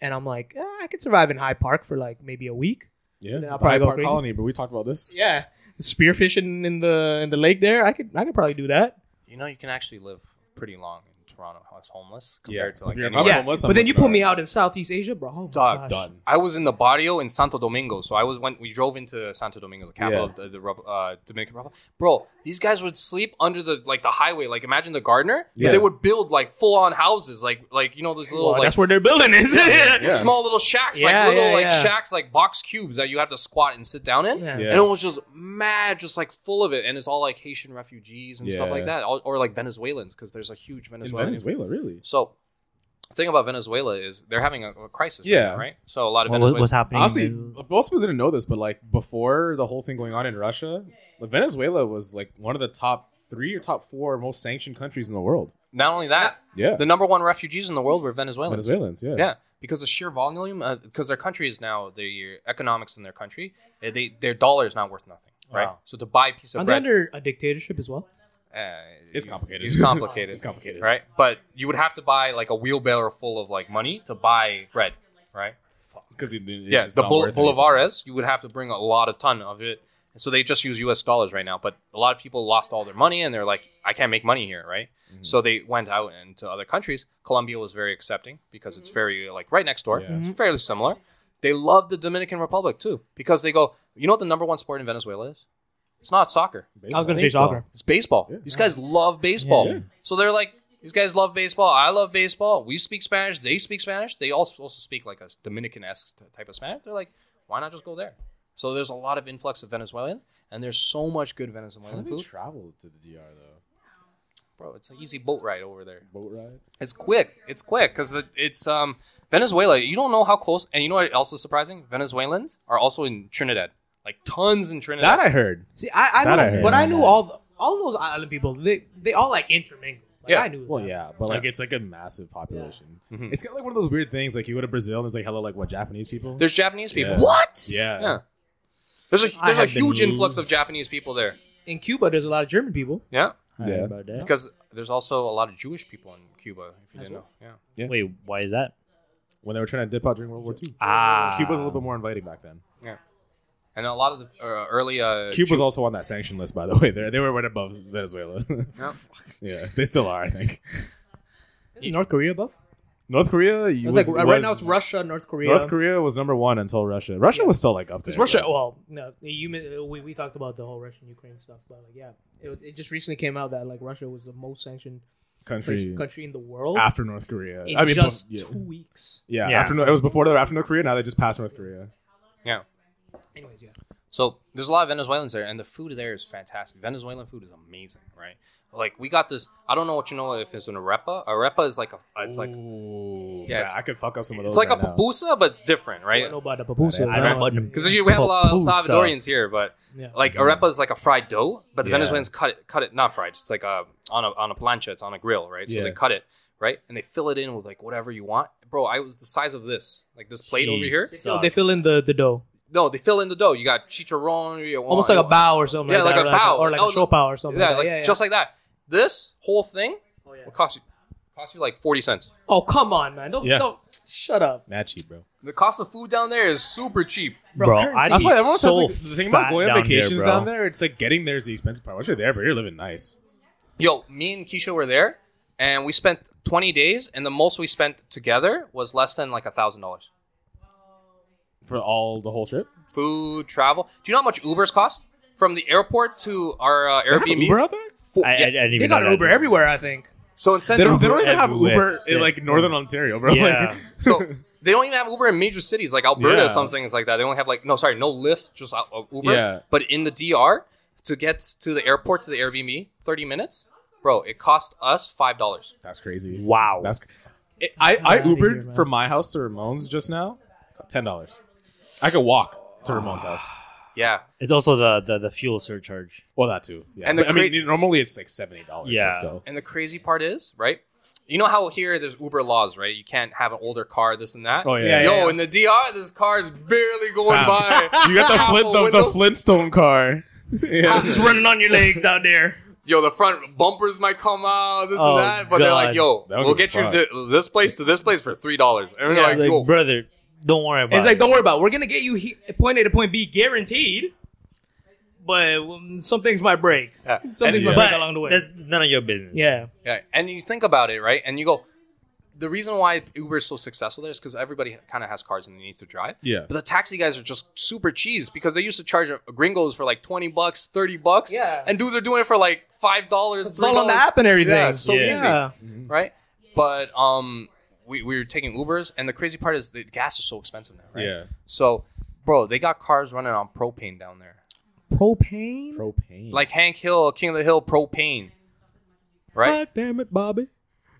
and I'm like eh, I could survive in High Park for like maybe a week. Yeah, I'll probably Hyde go Park crazy. Colony, but we talked about this. Yeah, spearfishing in the in the lake there, I could I could probably do that. You know, you can actually live pretty long in Toronto as homeless Yeah. compared to like If you're anywhere. I'm yeah, homeless, but then you put me out in Southeast Asia, bro. Oh Dog, gosh. Done. I was in the barrio in Santo Domingo, so I was when we drove into Santo Domingo, the capital Yeah. of the, the uh, Dominican Republic. Bro, these guys would sleep under the like the highway. Like imagine the gardener. but Yeah. They would build like full on houses, like like you know those little Well, like that's where they're building is. Yeah. small little shacks, Yeah, like little yeah, like yeah. shacks, like box cubes that you have to squat and sit down in. Yeah. Yeah. And it was just mad, just like full of it, and it's all like Haitian refugees and stuff like that, or, or like Venezuelans because there's a huge in Venezuelan. Venezuela, really. So, the thing about Venezuela is they're having a, a crisis. right Yeah. now, right. So a lot of What, Venezuelans. what's happening? Honestly, in- most people didn't know this, but like before the whole thing going on in Russia, like, Venezuela was like one of the top three or top four most sanctioned countries in the world. not only that, Yeah. the number one refugees in the world were Venezuelans. Venezuelans, yeah. Yeah, because the sheer volume, uh, because their country is now the economics in their country, uh, they their dollar is not worth nothing, right? Wow. So to buy a piece of Are they bread, under a dictatorship as well? Uh, It's complicated. It's complicated. It's complicated. right? But you would have to buy like a wheelbarrow full of like money to buy bread, right? Because yeah, the Bol- Bolivares, you would have to bring a lot of ton of it. So they just use U.S. dollars right now. But a lot of people lost all their money, and they're like, I can't make money here, right? Mm-hmm. So they went out into other countries. Colombia was very accepting because it's very like right next door. Yeah. It's fairly similar. They love the Dominican Republic too because they go. You know what the number one sport in Venezuela is? It's not soccer. I was going to say Baseball. soccer. It's baseball. Yeah. These guys love baseball. Yeah. So they're like, these guys love baseball. I love baseball. We speak Spanish. They speak Spanish. They also also speak like a Dominican esque type of Spanish. They're like, why not just go there? So there's a lot of influx of Venezuelan, and there's so much good How Venezuelan do they food, travel to the DR though? bro. It's an easy boat ride over there. Boat ride. It's quick. It's quick because it, it's um Venezuela. You don't know how close. And you know what else is surprising? Venezuelans are also in Trinidad. Like tons in Trinidad. That I heard. See, I, I That I know, heard. but I knew all the, all those island people. They they all like intermingle. Like, Yeah. I knew. Well, that. yeah, but like it's like a massive population. Mhm. It's kind of like one of those weird things. Like you go to Brazil and there's like hello, like what Japanese people. There's Japanese people. Yeah. What? yeah. Yeah. There's a I there's a have been huge moved. influx of Japanese people there. In Cuba, there's a lot of German people. Yeah. I heard Yeah. about that. Because there's also a lot of Jewish people in Cuba, if you didn't know. Yeah. Yeah. Wait, why is that? When they were trying to dip out during World War II. Ah, Cuba was a little bit more inviting back then. And a lot of the uh, early uh, Cuba was also on that sanction list, by the way. They they were right above Venezuela. Yeah. yeah, they still are. I think. North Korea above. North Korea. It's was, like right was- now it's Russia, North Korea. North Korea was number one until Russia. Russia was still like up there. Because Russia, but- well, no, you men- we, we talked about the whole Russian Ukraine stuff, but like, yeah, it, it just recently came out that like Russia was the most sanctioned place, country country in the world after North Korea. in I mean, just bo- yeah. two weeks. Yeah, Yeah. after it was before that. After North Korea, now they just passed North Korea. Yeah. Anyways, yeah, So there's a lot of Venezuelans there, and the food there is fantastic. Venezuelan food is amazing, right? Like we got this. I don't know what you know if it's an arepa. Arepa is like a. It's like Ooh, Yeah, yeah, it's- I could fuck up some of those. it's like right a now. but it's different, right? I don't know about the pupusas. I I don't don't know. know. Because we have a lot of Salvadorians here, but Yeah. like arepa is like a fried dough, but the Yeah. Venezuelans cut it, cut it not fried. It's like a on a on a plancha. It's on a grill, right? So Yeah. they cut it right, and they fill it in with like whatever you want, bro. I was the size of this, like this plate over here. Jeez. So they fill in the, the dough, No, they fill in the dough. You got chicharron, you almost like a bow or something. Yeah, like, like a bow. or like Oh, a siopao or something. Yeah, like, like yeah, yeah. just like that. This whole thing oh, yeah. will cost you cost you like forty cents. oh come on, man! Don't, Yeah. don't shut up. Mad cheap, bro. The cost of food down there is super cheap. bro. Bro, I'd That's be why everyone so says like, the thing about going on vacations here, down there. It's like getting there is the expensive part. Once you're there, but you're living nice. Yo, me and Keisha were there, and we spent twenty days, and the most we spent together was less than like a thousand dollars. For all the whole trip. Food, travel. Do you know how much Ubers cost from the airport to our uh, They have Airbnb? Uber out there? Fo- I, I, yeah. I didn't even They got know that. Uber everywhere, I think. So in They Central, don't, they don't even have everywhere. Uber in like northern Ontario, bro. Yeah. Like, so they don't even have Uber in major cities like Alberta, Yeah. some things like that. They only have like no, sorry, no Lyft, just uh, uh, Uber. Yeah. But in the DR, to get to the airport to the Airbnb, thirty minutes, bro. It cost us five dollars. that's crazy. Wow. That's. It, I I outta here, Ubered man. from my house to Ramon's just now. Ten dollars. I could walk to Ramon's house. Yeah, It's also the, the, the fuel surcharge. Well, that too. Yeah. And the But, I mean, cra- normally it's like seventy dollars. Yeah. Still. and the crazy part is, right? You know how here there's Uber laws, right? You can't have an older car, this and that. Oh yeah. Yeah, Yo, yeah. in the DR, this car is barely going Fam. by. You got the Apple Flint, the, the windows. Flintstone car. yeah. Just running on your legs out there. Yo, the front bumpers might come out, this Oh, and that, but they're like, yo, They don't we'll give get a you to this place to this place for three dollars. And we're Yeah, like, Like, yo, brother, don't worry about it. It's it. like, don't worry about it. We're going to get you he- point A to point B guaranteed. But um, some things might break. Yeah. Some things And- might break along the way. that's none of your business. Yeah. Yeah, and you think about it, right? And you go, the reason why Uber is so successful there is because everybody kind of has cars and they need to drive. Yeah. But the taxi guys are just super cheese because they used to charge gringos for like twenty bucks, thirty bucks. Yeah. And dudes are doing it for like five dollars. It's all on the app and everything. Yeah, it's so Yeah. easy, Yeah. right? But um, we, we were taking Ubers, and the crazy part is the gas is so expensive now, right? Yeah. So, bro, they got cars running on propane down there, Propane? Propane. like Hank Hill, King of the Hill propane, right? God damn it, Bobby.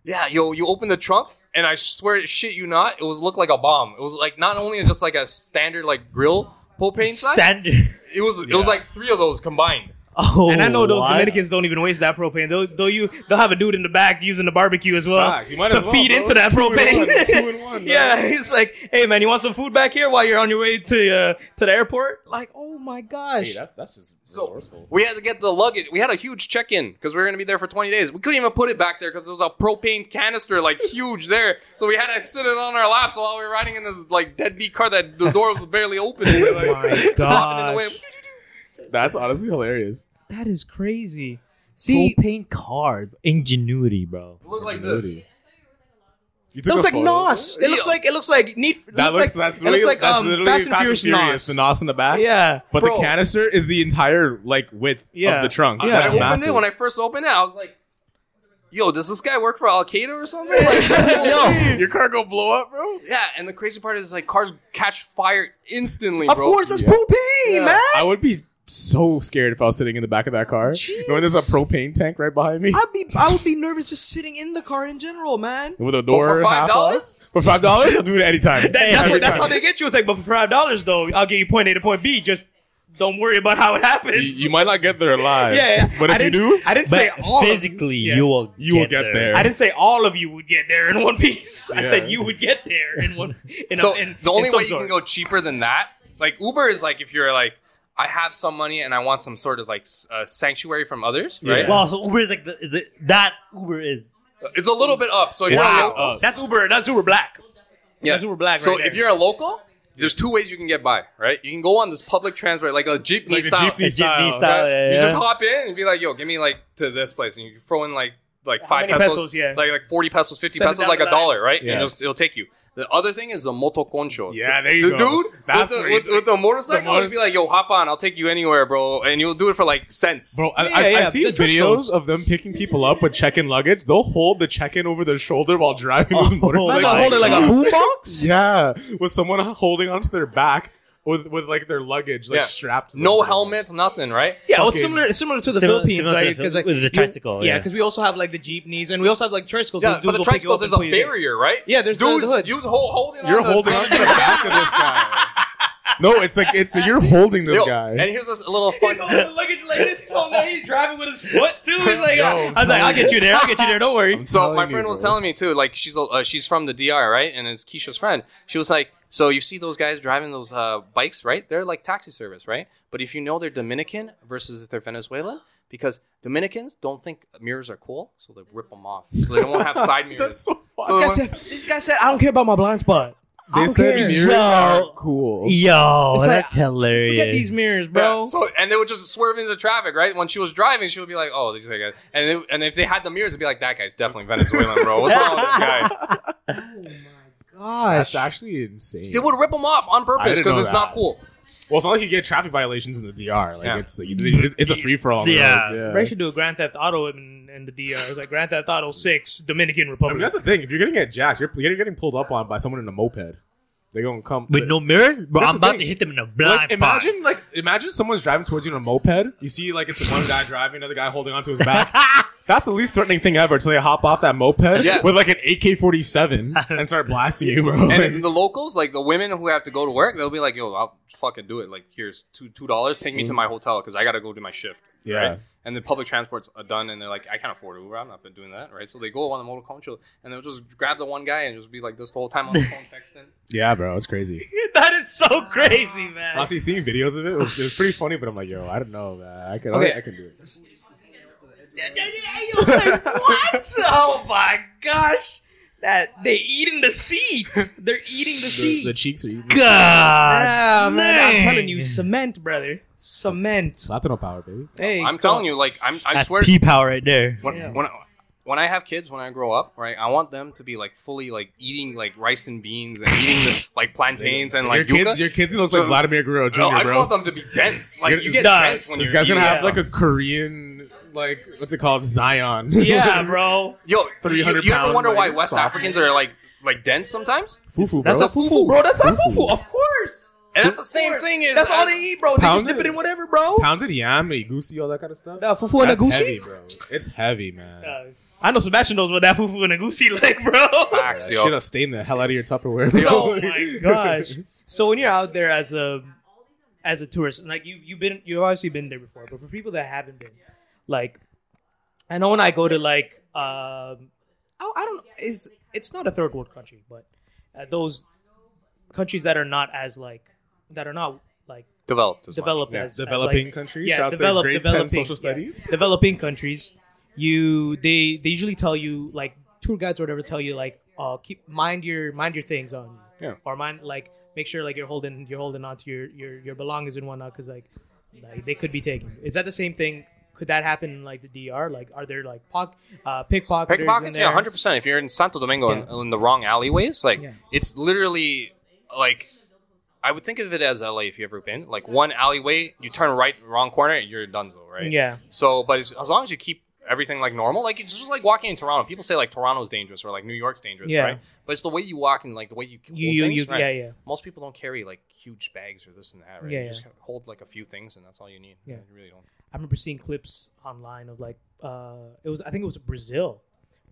Yeah, yo, you open the trunk, and I swear, shit you not, it was looked like a bomb. It was like not only just like a standard like grill propane size, Standard. it was it was like three of those combined. Oh, and I know those what? Dominicans don't even waste that propane. They'll, they'll, you, they'll have a dude in the back using the barbecue as well Fact, you might to as well, feed bro. into that Two in propane. one, two in one, yeah, he's like, "Hey man, you want some food back here while you're on your way to uh, to the airport?" Like, oh my gosh, Hey, that's that's just So resourceful. we had to get the luggage. We had a huge check-in because we were going to be there for 20 days. We couldn't even put it back there because there was a propane canister like huge there. So we had to sit it on our laps while we were riding in this like deadbeat car that the door was barely open. We like, Oh my flopping in the way. gosh, That's honestly hilarious. that is crazy. See, propane card ingenuity, bro. It looked like this. Ingenuity. You it took looks a like photo? Nos. It looks like it looks like need. It That looks looks like that's it looks really, like that's um literally Fast and Furious Nos. the Nos in the back. Yeah, But Bro. the canister is the entire like width Yeah. of the trunk. Yeah. I That's opened massive. it when I first opened it. I was like, "Yo, does this guy work for Al Qaeda or something?" Like, Yo, your car go blow up, bro. yeah. And the crazy part is like cars catch fire instantly. of bro. course that's Yeah. propane, Yeah. man. I would be so scared if I was sitting in the back of that car, Jeez. knowing there's a propane tank right behind me I'd be I would be nervous just sitting in the car in general, man. with a door for $5? For five dollars, I'll do it anytime. That, that's Every what that's time. how they get you. It's like, but for five dollars though, I'll get you point A to point B. Just don't worry about how it happens. You, you might not get there alive. yeah, yeah. but if you do, I didn't But say all physically, Of, yeah. you will You will get there. I didn't say all of you would get there in one piece. I said you would get there in one. In so a, in, the only in some way you can go cheaper than that, like Uber, is like if you're like, I have some money and I want some sort of like uh, sanctuary from others, right? Yeah. Wow, so Uber is like the, is it that Uber is It's a little bit up. So if you're a Wow. local, That's Uber. That's Uber Black. yeah. That's Uber Black. So right if there. you're a local, there's two ways you can get by, right? You can go on this public transport, like a jeepney Like a style. jeepney a style, Jeepney style. right? yeah, You yeah. just hop in and be like, "Yo, give me like to this place," and you throw in like like How five pesos, pesos, yeah. like like forty pesos, fifty Send pesos, like a dollar, right? Yeah. And it'll, it'll take you. The other thing is the motoconcho. Yeah, there you the go. dude That's with, the, with, with the motorcycle, the he'll be like, "Yo, hop on, I'll take you anywhere, bro," and you'll do it for like cents. Bro, I, Yeah, I, yeah, I've seen the videos of them picking people up with check-in luggage. They'll hold the check-in over their shoulder while driving this Oh, motorcycle. Imagine I hold it like a boombox. Yeah, with someone holding onto their back with with like their luggage like Yeah. strapped. To them. no helmets, nothing, right? Yeah, well, Fucking- similar similar to the Similar- Philippines, similar to right? the Because like with the you- tricycle, yeah, yeah. because we also have like the jeepneys and we also have like tricycles. Yeah, Those but dudes the will pick you up tricycles, there's and a put you there. barrier, right? Yeah, there's the- Dude, the hood. You was hol- holding on You're to holding onto the back of this guy. No, it's like it's you're holding this Yo, guy. And here's this little fun. He's holding the luggage like this. He's holding that. He's driving with his foot too. He's like, Yo, I I'm was like, I'll get you there. I'll get you there. Don't worry. So telling my you, friend was bro. telling me too, like she's uh, she's from the DR, right? And it's Keisha's friend. She was like, so you see those guys driving those uh, bikes, right? They're like taxi service, right? But if you know they're Dominican versus if they're Venezuelan, because Dominicans don't think mirrors are cool, so they rip them off, so they don't have side mirrors. That's so funny. So This guy said, this guy said, I don't care about my blind spot. They said care. mirrors Yo. are cool. Yo, It's like, that's hilarious. Forget these mirrors, bro. Yeah, so and they would just swerve into traffic, right? When she was driving, she would be like, "Oh, these guys," and they, and if they had the mirrors, it'd be like, "That guy's definitely Venezuelan, bro. What's wrong with this guy?" Oh my gosh. That's actually insane. They would rip them off on I purpose didn't because know it's that. not cool. Well, it's not like you get traffic violations in the DR. Like Yeah. it's like, it's a free for all. Yeah. yeah. Ray should do a Grand Theft Auto in, in the DR. It's like Grand Theft Auto 6, Dominican I Republic. mean, that's the thing. If you're gonna get jacked, you're, you're getting pulled up on by someone in a moped. They're gonna come With no mirrors, bro. That's I'm the about thing. to hit them in a blind Like, imagine, like, imagine someone's driving towards you in a moped. You see, like, it's one guy driving, another guy holding onto his back. That's the least threatening thing ever until they hop off that moped Yeah. with like an AK forty seven and start blasting you, bro. And the locals, like the women who have to go to work, they'll be like, "Yo, I'll fucking do it. Like, here's two two dollars. Take me to mm-hmm. my hotel because I got to go do my shift." Yeah. Right? And the public transport's uh, done, and they're like, "I can't afford Uber. I'm not been doing that." Right? So they go on the motoconcho, and they'll just grab the one guy and just be like this the whole time on the phone texting. yeah, bro, it's crazy. that is so crazy, man. Honestly, seeing videos of it was, it was pretty funny, but I'm like, yo, I don't know, man. I can, Okay. I, I can do it. I was like, what? oh my gosh. That they eating the seat. They're eating the, The, seat. the cheeks are eating. God, Ah, man, I'm telling you, cement, brother. Cement. Latino power, baby. Hey, I'm telling you, like, I'm, I That's swear, P power right there. when Yeah. when I, when I have kids, when I grow up, right, I want them to be like fully like eating like rice and beans and eating the, like plantains and like your yuca. kids, your kids look So- like Vladimir Guerrero Jr., no, I just bro. want them to be dense. Like You're- you get Nah, dense when this you're guy's gonna have it. like a Korean, like what's it called, Zion. Yeah, bro. Yo, 300 you, you ever pound, wonder why like, West soft. Africans are like like dense sometimes? Fufu, bro. That's a fufu, bro. That's a Fufu. fufu. Of course. And that's the same thing as That's all they eat, bro. They just Pounded- dip it in whatever, bro. Pounded yam, egusi, all that kind of stuff. That fufu and a That's heavy, egusi. bro. It's heavy, man. Uh, I know Sebastian knows what that fufu and a egusi like, bro. Facts, yo. Should have stained the hell out of your Tupperware. oh my gosh. So when you're out there as a as a tourist, like you've you've been you've obviously been there before, but for people that haven't been, like, I know when I go to like, um, I, I don't is it's not a third world country, but uh, those countries that are not as like that are not like Developed. As much. developed Yeah, as developing as, like, countries. Yeah, Shout develop, grade 10 developing social yeah. studies. developing countries. You they they usually tell you like tour guides or whatever tell you like uh keep mind your mind your things on you Yeah. or mind like make sure like you're holding you're holding on to your your your belongings and whatnot because like like they could be taken. Is that the same thing? Could that happen in like the DR? Like are there like pock uh pickpocketers in Pickpockets, yeah, hundred percent. If you're in Santo Domingo Yeah. in, in the wrong alleyways, like Yeah. it's literally like I would think of it as LA if you ever been. Like one alleyway, you turn right, wrong corner, you're done, right? Yeah. So, but as, as long as you keep everything like normal, like it's just like walking in Toronto. People say like Toronto's dangerous or like New York's dangerous, Yeah. right? But it's the way you walk and like the way you hold You you, things, you right? yeah yeah. Most people don't carry like huge bags or this and that, right? Yeah, you yeah. just hold like a few things and that's all you need. Yeah. You really don't. I remember seeing clips online of like uh it was I think it was Brazil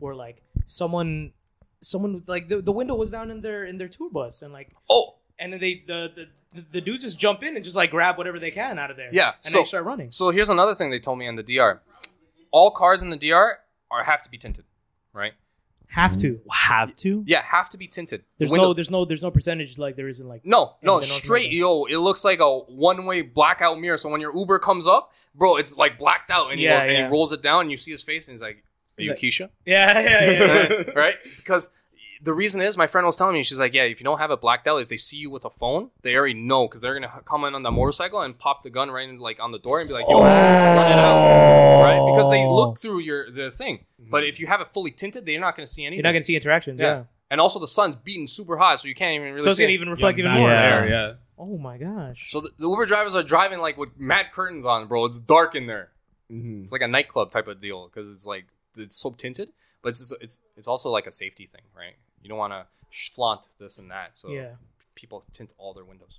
where like someone someone like the, the window was down in their in their tour bus and like Oh, and then they the, the the the dudes just jump in and just like grab whatever they can out of there. Yeah, and so- they start running. So here's another thing they told me in the DR. All cars in the DR are have to be tinted, right? Have to. Mm. Have to? Yeah, have to be tinted. There's window- no there's no there's no percentage like there isn't like no, in no, the North straight, America. yo. It looks like a one-way blackout mirror. So when your Uber comes up, bro, it's like blacked out, and, he, Yeah, goes, and yeah. he rolls it down, and you see his face, and he's like, "Are you Like- Keisha?" yeah yeah yeah. yeah. right? Because the reason is, my friend was telling me, she's like, "Yeah, if you don't have it blacked out, if they see you with a phone, they already know because they're gonna come in on the motorcycle and pop the gun right in, like on the door and be like, yo, run it out." right? Because they look through your the thing. But if you have it fully tinted, they're not going to see anything. You're not gonna see interactions. Yeah. Yeah. And also the sun's beating super hot, so you can't even really. So it's see gonna it. even reflect even more. Yeah. there, yeah. Oh my gosh. So the, the Uber drivers are driving like with matte curtains on, bro. It's dark in there. Mhm. It's like a nightclub type of deal because it's like it's so tinted, but it's it's it's also like a safety thing, right? You don't want to flaunt this and that, so yeah. people tint all their windows.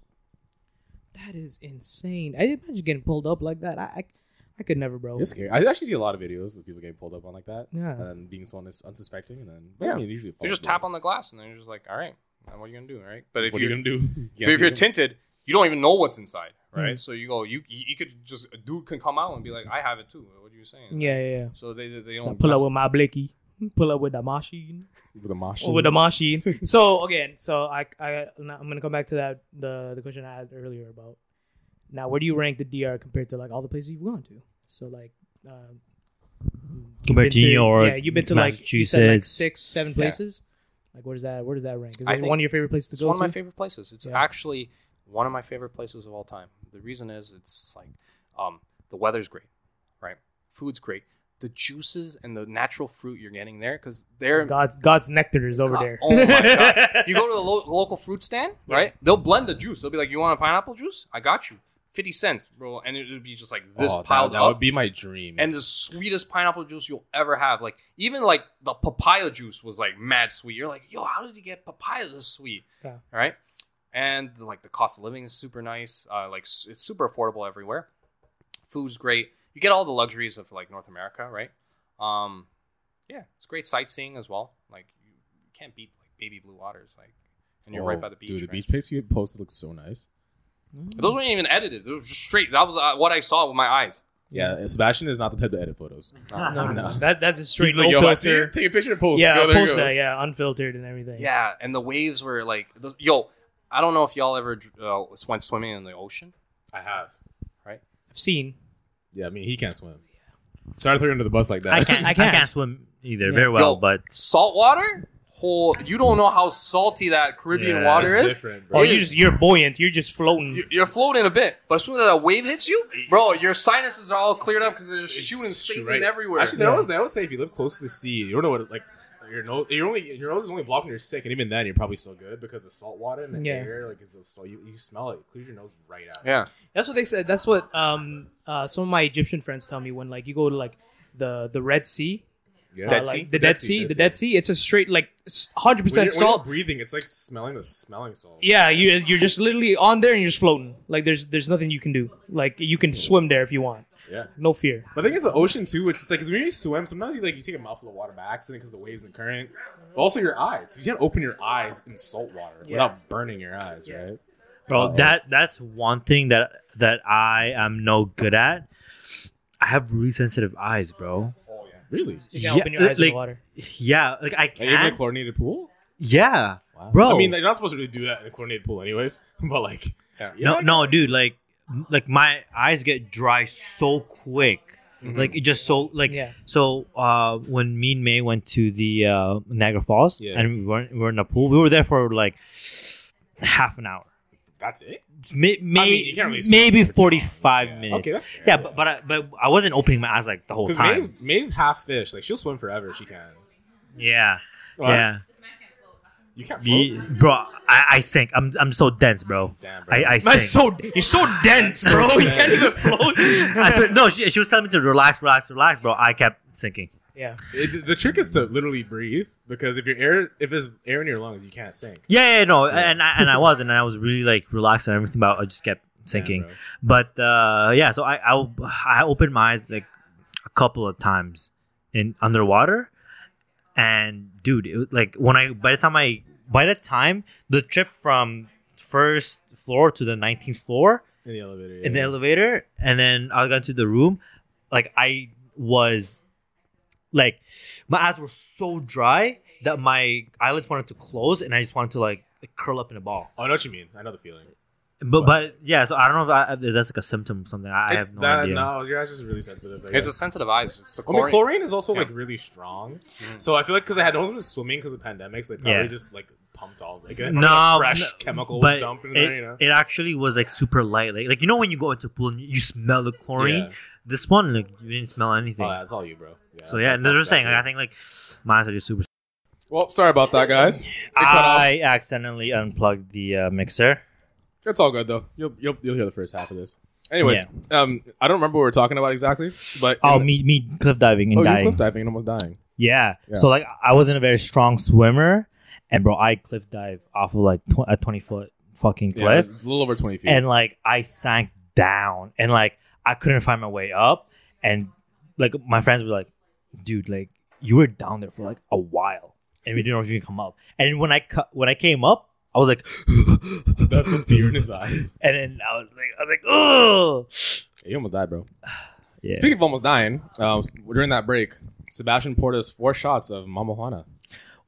That is insane. I imagine getting pulled up like that. I I, I could never, bro. It's scary. I actually see a lot of videos of people getting pulled up on like that. Yeah. And being so unis- unsuspecting, and then Yeah. I mean, usually You just tap on the glass and then you're just like, all right, what are you gonna do, right? But if What are you you gonna do? You But can't if see you're them. tinted, you don't even know what's inside, right? Mm. So you go, you you could just a dude can come out and be like, I have it too. What are you saying? Yeah, yeah, yeah. So they they don't pull up with my blicky. Pull up with the machine. with a mosh. Or with the machine. so again, so I I I'm gonna come back to that the the question I had earlier about now where do you rank the DR compared to like all the places you've gone to? So like uh, Compared to New York, yeah, you've been to like you said like six, seven places. Like where does that where does that rank? Is I it one of your favorite places to It's go one of to? my favorite places. It's Yeah. actually one of my favorite places of all time. The reason is it's like um, the weather's great, right? Food's great. The juices and the natural fruit you're getting there because they're God's God's nectar is over God- there. Oh my god! You go to the lo- local fruit stand, right? They'll blend the juice. They'll be like, "You want a pineapple juice? I got you, fifty cents, bro." And it would be just like this Oh, piled that, up, That would be my dream. and the sweetest pineapple juice you'll ever have. Like even like the papaya juice was like mad sweet. You're like, "Yo, how did you get papaya this sweet?" Yeah. Right? And like the cost of living is super nice. Uh, like it's super affordable everywhere. Food's great. You get all the luxuries of like North America, right? Um, yeah, it's great sightseeing as well. Like you, you can't beat like baby blue waters, like, and you're right Oh, by the beach. Dude, the right? beach place you posted looks so nice. Those weren't even edited. It was just straight. That was uh, what I saw with my eyes. Yeah, Sebastian is not the type to edit photos. no, no, No. that that's a straight He's no like, yo, filter. it, take a picture and post. Yeah, Go, post that. Yeah, unfiltered and everything. Yeah, and the waves were like, those, yo. I don't know if y'all ever uh, went swimming in the ocean. I have. Right. I've seen. Yeah, I mean he can't swim. Sorry to throw you under the bus like that. I can't. I I can't. can't, swim either Yeah. very well, Yo, but Salt water, whole. You don't know how salty that Caribbean Yeah, water It's is. different, Oh, bro. you just you're buoyant. You're just floating. You- You're floating a bit, but as soon as that wave hits you, bro, your sinuses are all cleared up because they're just It's shooting saline straight- everywhere. Actually, they Yeah. always they always say if you live close to the sea, you don't know what like your nose. Your only your nose is only blocked when you're sick, and even then you're probably still good because the salt water in the Yeah. air like is so you, you smell it, it clears your nose right out. yeah, That's what they said. That's what um uh some of my Egyptian friends tell me when like you go to like the the Red Sea, Yeah. uh, Dead like Sea? the Dead Sea, the Dead Sea. It's a straight like hundred percent you're, when you're salt. breathing, it's like smelling the smelling salt. Yeah, you you're just literally on there and you're just floating. Like there's there's nothing you can do. Like you can swim there if you want. Yeah. No fear. But I think it's the ocean too. It's just like because when you swim, sometimes you like you take a mouthful of water by accident because the waves and current. But also your eyes, because you can't open your eyes in salt water Yeah. without burning your eyes, Yeah. right? Bro, Uh-oh. that that's one thing that that I am no good at. I have really sensitive eyes, bro. Oh yeah, Really? So you can Yeah, open your eyes in like- the water. Yeah, like I can. Like, even in a chlorinated pool? Yeah, Wow. Bro. I mean, you're not supposed to really do that in a chlorinated pool, anyways. But like, yeah. no, no, dude. Like, like my eyes get dry so quick. Mhm. Like it just so like Yeah. so. Uh, when me and May went to the uh, Niagara Falls Yeah. and we were we were in the pool, we were there for like half an hour. that's it. May, may, you can't really maybe for too long. forty five Yeah. minutes. Okay, that's fair. yeah, but but I, but I wasn't opening my eyes like the whole time. May's, May's half fish. Like she'll swim forever. if She can. Yeah, What? yeah. You can't float. Ye- bro, I, I sink. I'm I'm so dense, bro. Damn, bro. I, I Man, sink. so you're so dense, bro. you can't even float. I swear, no, she, she was telling me to relax, relax, relax, bro. I kept sinking. yeah. It- the trick is to literally breathe because if you're air, if there's air in your lungs, you can't sink. Yeah, yeah, no, Yeah. and I, and I was, and I was really like relaxed and everything, but I just kept sinking. bro. but uh, yeah, so I, I I opened my eyes like a couple of times in underwater, and dude, it was, like when I by the time I by the time the trip from first floor to the 19th floor In the elevator. in the elevator, and then I got into the room, like I was like my eyes were so dry that my eyelids wanted to close, and I just wanted to like, like curl up in a ball. Oh, I know what you mean. I know the feeling. But but yeah, so I don't know if, that, if that's like a symptom or something. I, I It's have no that, idea. No, your eyes just really sensitive. I It's guess. a sensitive eyes. It's the I mean, chlorine. chlorine is also Yeah. like really strong. Mhm. So I feel like because I had no one was swimming because of the pandemic, so they probably Yeah. just like pumped all like a, No, a fresh no, chemical but dump in it, there. You know. it actually was like super light. Like, like you know when you go into a pool and you smell the chlorine. Yeah. This one, like you didn't smell anything. Oh, that's all you, bro. Yeah, so yeah, that- and they're that- just saying. Like, I think like my eyes are just super. Well, sorry about that, guys. It cut off. I accidentally unplugged the uh, mixer. It's all good though. You'll you'll you'll hear the first half of this. Anyways, um, I don't remember what we were talking about exactly, but Oh, me me cliff diving and oh, you dying. cliff diving and almost dying. Yeah. Yeah. So like I wasn't a very strong swimmer, and bro, I cliff dive off of like tw- a twenty foot fucking Yeah, cliff, it's, it's a little over twenty feet. and like I sank down, and like I couldn't find my way up, and like my friends were like, "Dude, like you were down there for like a while, and we didn't know if you can come up." And when I cu- when I came up, I was like, That's the fear in his eyes. and then I was like, I was like, "Oh, He almost died, bro. yeah." Speaking of almost dying, um, during that break, Sebastian poured us four shots of Mama Juana.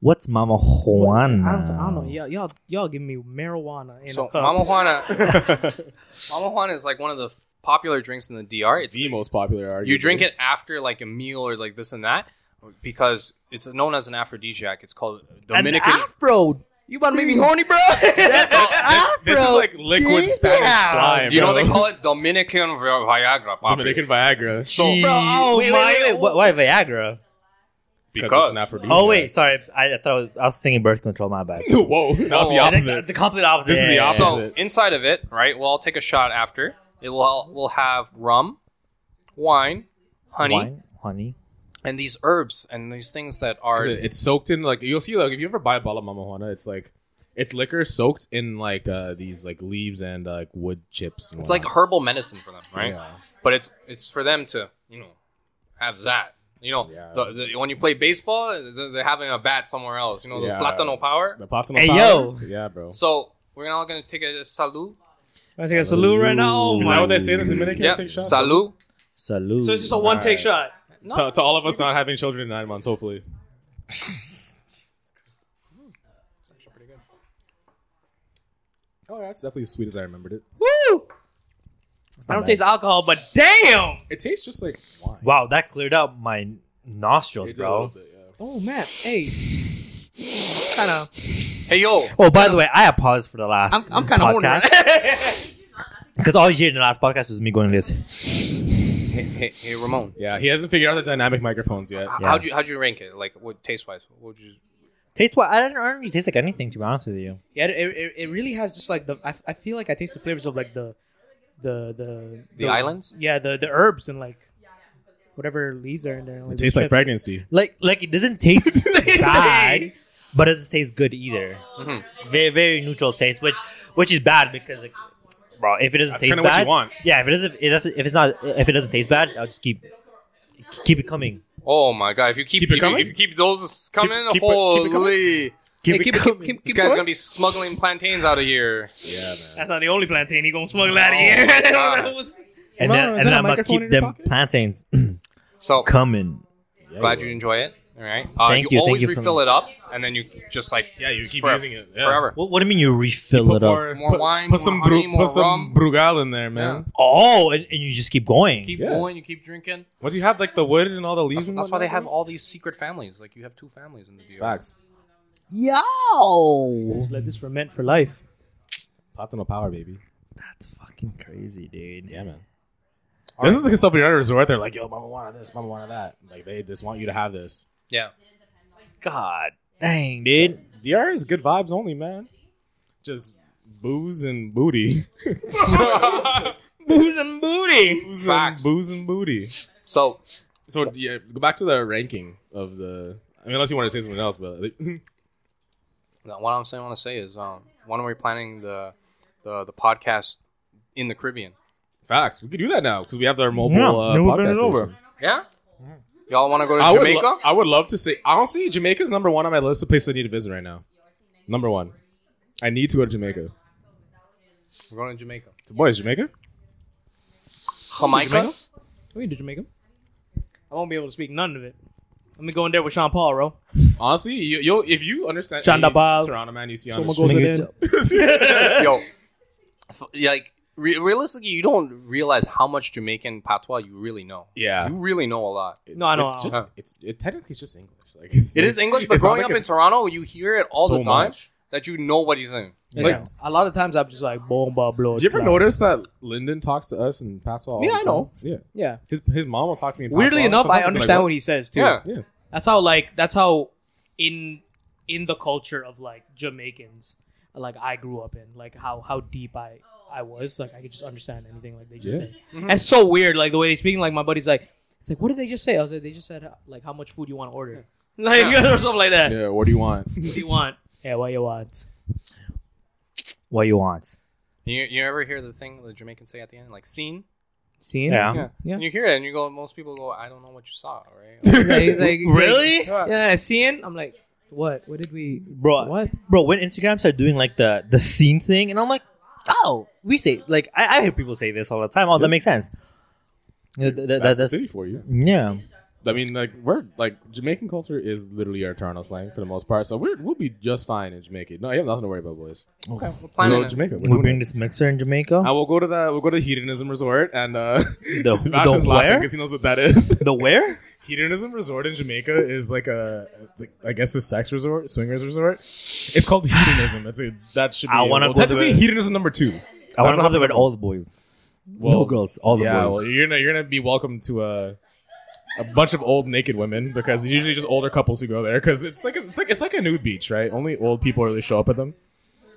What's Mama Juana? I don't, I don't know. Y'all, y'all, y'all give me marijuana in So a cup. Mama Juana, Mama Juana is like one of the f- popular drinks in the DR. It's the most popular. you drink it after like a meal or like this and that because it's known as an aphrodisiac. It's called Dominican. Afro. You about to make me hmm. horny, bro? This, this is like liquid Spanish fly, Do you know bro. they call it Dominican Vi- Viagra? papi. Dominican Viagra? So, Bro, oh Wait, my! wait, wait, Wait, why, why Viagra? because because it's an aphrodisiac. Oh wait, sorry. I, I thought I was, I was thinking birth control. My bad. Whoa, that was the Oh, opposite. The complete opposite. This is the Yeah, yeah, opposite. So inside of it, right? We'll all take a shot after. It will we'll have rum, wine, honey, Wine, honey. And these herbs and these things that are it, it's soaked in like you'll see like if you ever buy a bottle of Mama Juana, it's like it's liquor soaked in like uh these like leaves and uh, like wood chips. It's like herbal medicine for them, right? Yeah. But it's it's for them to you know have that. You know, Yeah. the, the, when you play baseball, they're, they're having a bat somewhere else. You know, those Yeah. platano power. The pots on Hey, the yo. Yeah, bro. So we're all gonna take a salute. I take a salute right now. Oh Is my. that what they say in the Dominican? Yeah, Take shots? salute. Salute. So it's just a one take Alright. shot. To, to all of us not having children in nine months, hopefully. Oh, yeah, that's definitely as sweet as I remembered it. Woo! I don't bad. taste alcohol, but damn. It tastes just like wine. wow, that cleared up my nostrils, It's a little bro. bit, yeah. Oh man, hey. Kind of. Hey yo, Oh, by the way, I apologize for the last. I'm, I'm kind of horny. podcast right? because all you hear in the last podcast was me going this. Hey, hey, hey Ramon. Yeah, he hasn't figured out the dynamic microphones yet. H- Yeah. How'd you how'd you rank it? Like what taste wise? What would you? Taste what? I don't, I don't really taste like anything to be honest with you. yeah, it, it, it really has just like the. I, I feel like I taste the flavors of like the, the the The islands? Yeah, the the herbs and like whatever leaves are in there. It tastes like pregnancy. Like like it doesn't taste bad, but it doesn't taste good either. Mhm. Very very neutral taste, which which is bad because like, bro, if it doesn't That's taste bad, what you want. yeah, if it doesn't if, if it's not if it doesn't taste bad, I'll just keep keep it coming. Oh my god! If you keep, Keep it if, you, coming? if you keep those coming, keep it- keep it coming? holy! Hey, keep, it, keep, coming. keep, This guy's going. gonna be smuggling plantains out of here. Yeah, man. That's not the only plantain he gonna smuggle out of Oh, here. God. And Hold then, is and that then a I'm gonna microphone keep your them pocket? plantains So coming. glad you enjoy it. All right. Uh, Thank you, you, thank always you for- refill it up, and then you just like Yeah, you keep forever, using it yeah. forever. What, what do you mean you refill Put it up? more, More put, wine, put more some, honey, bru- more put some. Brugal in there, man. Oh, and, and you just keep going. Keep Yeah. going. You keep drinking. Once you have like the wood and all the leaves, That's, and that's why they have all these secret families. Like you have two families in the deal. facts. Yo, Just let this ferment for life. Platano power, baby. that's fucking crazy, dude. Yeah, man. This is the stuff when you're at a resort. They're like, "Yo, Mama Juana this, Mama Juana that." Like they just want you to have this. Yeah. God, dang, dude. DR is good vibes only, man. Just booze and booty. Booze and booty. booze, Facts. and, booze and booty. So So yeah, go back to the ranking of the. I mean, unless you want to say something else, but like, no, what I'm saying, I want to say is, um, when are we planning the the the podcast in the Caribbean? facts. We could do that now because we have our mobile Yeah, uh, then we'll podcast bring it over. station. Yeah. Y'all want to go to I would, Jamaica? lo- I would love to say. Honestly, Jamaica's number one on my list of places I need to visit right now. Number one. I need to go to Jamaica. We're going to Jamaica. So, boys, Jamaica. Jamaica. We can do Jamaica. I won't be able to speak none of it. Let me go in there with Sean Paul, bro. Honestly, you, you'll if you understand Chanda any Bal. Toronto man, you see on Someone the goes street. in. Yo, f- like re- realistically, you don't realize how much Jamaican patois you really know. Yeah, You really know a lot. It's, No, I know. It's just Huh. it's it technically it's just English. Like it's, It is English, but growing like up in Toronto, you hear it all so the time much. that you know what he's saying. Like, a lot of times I'm just like boom, bomba blow. Do you ever notice that Lyndon talks to us in patois? all Yeah, the I know. Yeah, Yeah. his his mom will talk to me. In Weirdly enough, Sometimes I understand like, what he says too. Yeah. Yeah, That's how like that's how in in the culture of like Jamaicans, like I grew up in, like how how deep I I was, like I could just understand anything like they just Yeah. say. And it's so weird, like the way they speak. Like my buddy's like, it's like, what did they just say? I was like, they just said uh, like how much food you want to order, like or something like that. yeah. What do you want? What do you want? Yeah, what you want? What you want? You, you ever hear the thing the Jamaicans say at the end, like "scene"? Seeing? Yeah. Yeah. Yeah. And you hear it, and you go. Most people go, "I don't know what you saw." Right? Yeah, he's like, he's Really? like, yeah, seeing. I'm like, what? What did we? Bro, What? Bro, when Instagram started doing like the the scene thing, and I'm like, oh, we say like I, I hear people say this all the time. Oh, that makes sense. Th- that's- the city for you. yeah. I mean, like we're like Jamaican culture is literally our Toronto slang for the most part, so we're we'll be just fine in Jamaica. No, you have nothing to worry about, boys. Okay, we're So planning it. Jamaica, we're We bring this mixer in Jamaica. I will go to the we'll go to Hedonism Resort and uh The- Sebastian's the laughing because he knows what that is. the where? Hedonism Resort in Jamaica is like a it's like, I guess a sex resort, swingers resort. It's called Hedonism. That's a that should be I wanna well, to technically. Hedonism number two. I want to go have there with all the boys. Well, no girls, all the yeah, boys. well, you're gonna you're gonna be welcome to a a bunch of old naked women because it's usually just older couples who go there because it's like it's like it's like a nude beach, right? Only old people really show up at them.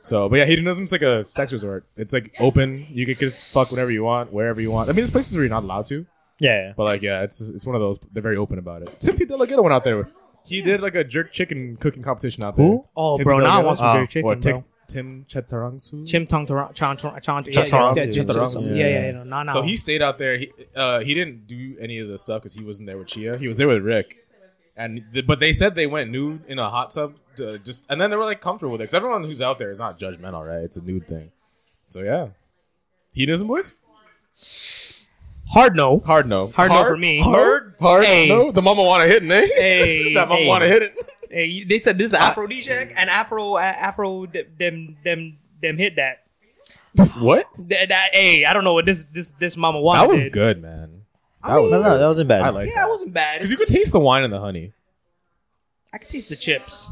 So, but yeah, hedonism's like a sex resort. It's like open. You can just fuck whenever you want, wherever you want. I mean, there's places where you're not allowed to, yeah. but like, yeah, it's it's one of those. They're very open about it. Timothy DeLaGhetto went out there. He did like a jerk chicken cooking competition out there. Who? Oh, Timothy bro, now I DeLaGhetto? want some jerk ah, chicken, Or Tim, bro. Tim Chantarangsu. Chim tong tara- chan tong- yeah, yeah, yeah, no, nah, nah. So he stayed out there. He uh, he didn't do any of the stuff because he wasn't there with Chia. He was there with Rick, and th- but they said they went nude in a hot tub to just, and then they were like comfortable with it because everyone who's out there is not judgmental, right? It's a nude thing. So yeah, hedonism, boys. hard no. Hard no. Hard no for me. Hard. Hard. Hey. No. The mama want to hit, eh? Hey, that mama hey. want to hit it. Hey, they said this is aphrodisiac, and Afro, uh, Afro, th- them, them, them hit that. what? Th- that. Hey, I don't know what this, this, this Mama Juana. That was good, man. That was No, no, that wasn't bad. I like Yeah, it wasn't bad. because you could taste the wine and the honey. I could taste the chips.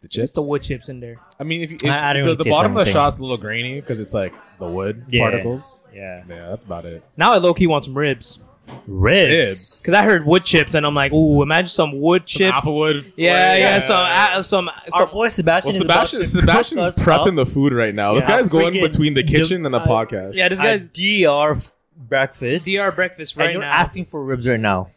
The It's chips. the wood chips in there. I mean, if you, if, I- I didn't the, really the taste bottom of the anything. shot's a little grainy because it's like the wood Yeah. particles. yeah. Yeah, that's about it. Now I low key want some ribs Ribs. Ribs. because I heard wood chips, and I'm like, ooh, imagine some wood chips. Applewood. yeah, yeah, yeah. some, uh, some, Our some. boy Sebastian Well, is about Sebastian, to Sebastian's cook prepping up the food right now. This guy's going freaking between the kitchen and the podcast. Yeah, this a guy's DR f- breakfast, DR breakfast and right you're now. asking for ribs right now.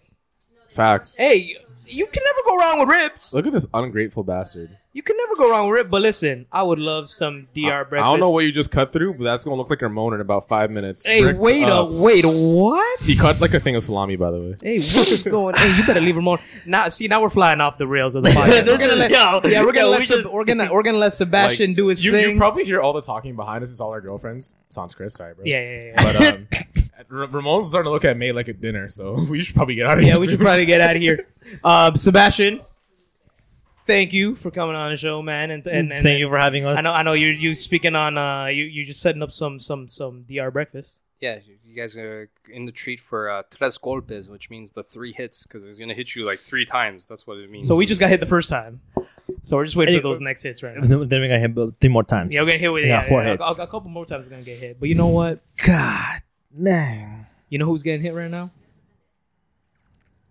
Facts. hey, you can never go wrong with ribs. Look at this ungrateful bastard. You can never go wrong with it. But listen, I would love some DR breakfast. I don't know what you just cut through, but that's gonna look like Ramon in about five minutes. Hey, Brick wait up. a wait, what? He cut like a thing of salami, by the way. Hey, what is going? hey, you better leave him Ramon. Now, see, now we're flying off the rails of the podcast. We're gonna let, yo, yeah, we're gonna yo, let we Seb- just- we're gonna we're gonna let Sebastian Like, do his you, thing. You probably hear all the talking behind us. It's all our girlfriends. Sans Chris, sorry, bro. yeah, yeah, yeah. But um, Ramon's starting to look at me like a dinner, so we should probably get out of here. Yeah, we should probably get out of here. Um, Sebastian, thank you for coming on the show, man. And and, and Thank you for having us. I know I know you're you speaking on uh you you just setting up some some some DR breakfast. Yeah, you guys are in the treat for uh, tres golpes, which means the three hits, because it's gonna hit you like three times. That's what it means. So we just got hit the first time. So we're just waiting Hey, for those next hits right now. Then then we got hit three more times. Yeah, we're gonna hit with Yeah, yeah, four yeah, hits. A, a couple more times we're gonna get hit. But you know what? God, dang. You know who's getting hit right now?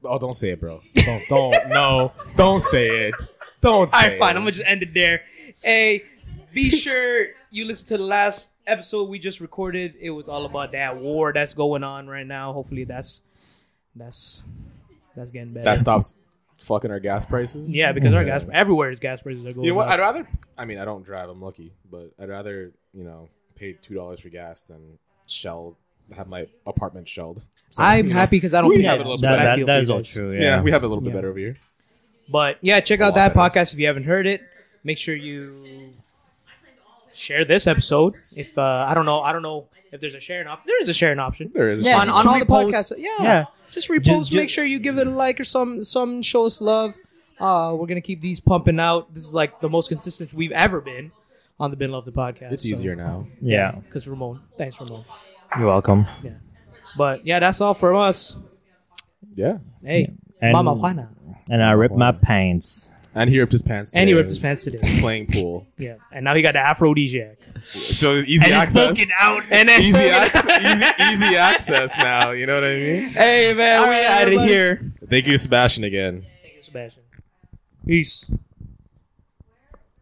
Oh, don't say it, bro. Don't, don't, no, don't say it. Don't say All right, fine. it. I'm gonna just end it there. Hey, be sure you listen to the last episode we just recorded. It was all about that war that's going on right now. Hopefully, that's that's that's getting better. That stops fucking our gas prices. yeah, because our gas everywhere is gas prices are going. You know what? up. I'd rather. I mean, I don't drive. I'm lucky, but I'd rather you know pay two dollars for gas than shell have my apartment shelled. So, I'm you know. happy because I don't We pay have it a little but bit. That, feel that, that for is you all true. Yeah. Yeah, we have it a little bit Yeah. better over here. But yeah, check out that podcast if you haven't heard it. Make sure you share this episode. If uh, I don't know, I don't know if there's a sharing option. There is a sharing option. There is. a Yeah, on, on all the podcasts. Yeah, Yeah. Just repost. Just- make sure you give it a like or some some show us love. Uh, we're gonna keep these pumping out. This is like the most consistent we've ever been on the Bin Love the podcast. It's easier now. Yeah. because Ramon. Thanks, Ramon. You're welcome. Yeah. But yeah, that's all from us. Yeah. Hey, And, Mama Juana. And I ripped my pants. And he ripped his pants. And he ripped his pants today. Playing pool. Yeah, and now he got the aphrodisiac. So it's easy access. out. And then Easy, access, easy, easy access now. You know what I mean? Hey man, All we right, out of here. Thank you, Sebastian, again. Thank you, Sebastian. Peace.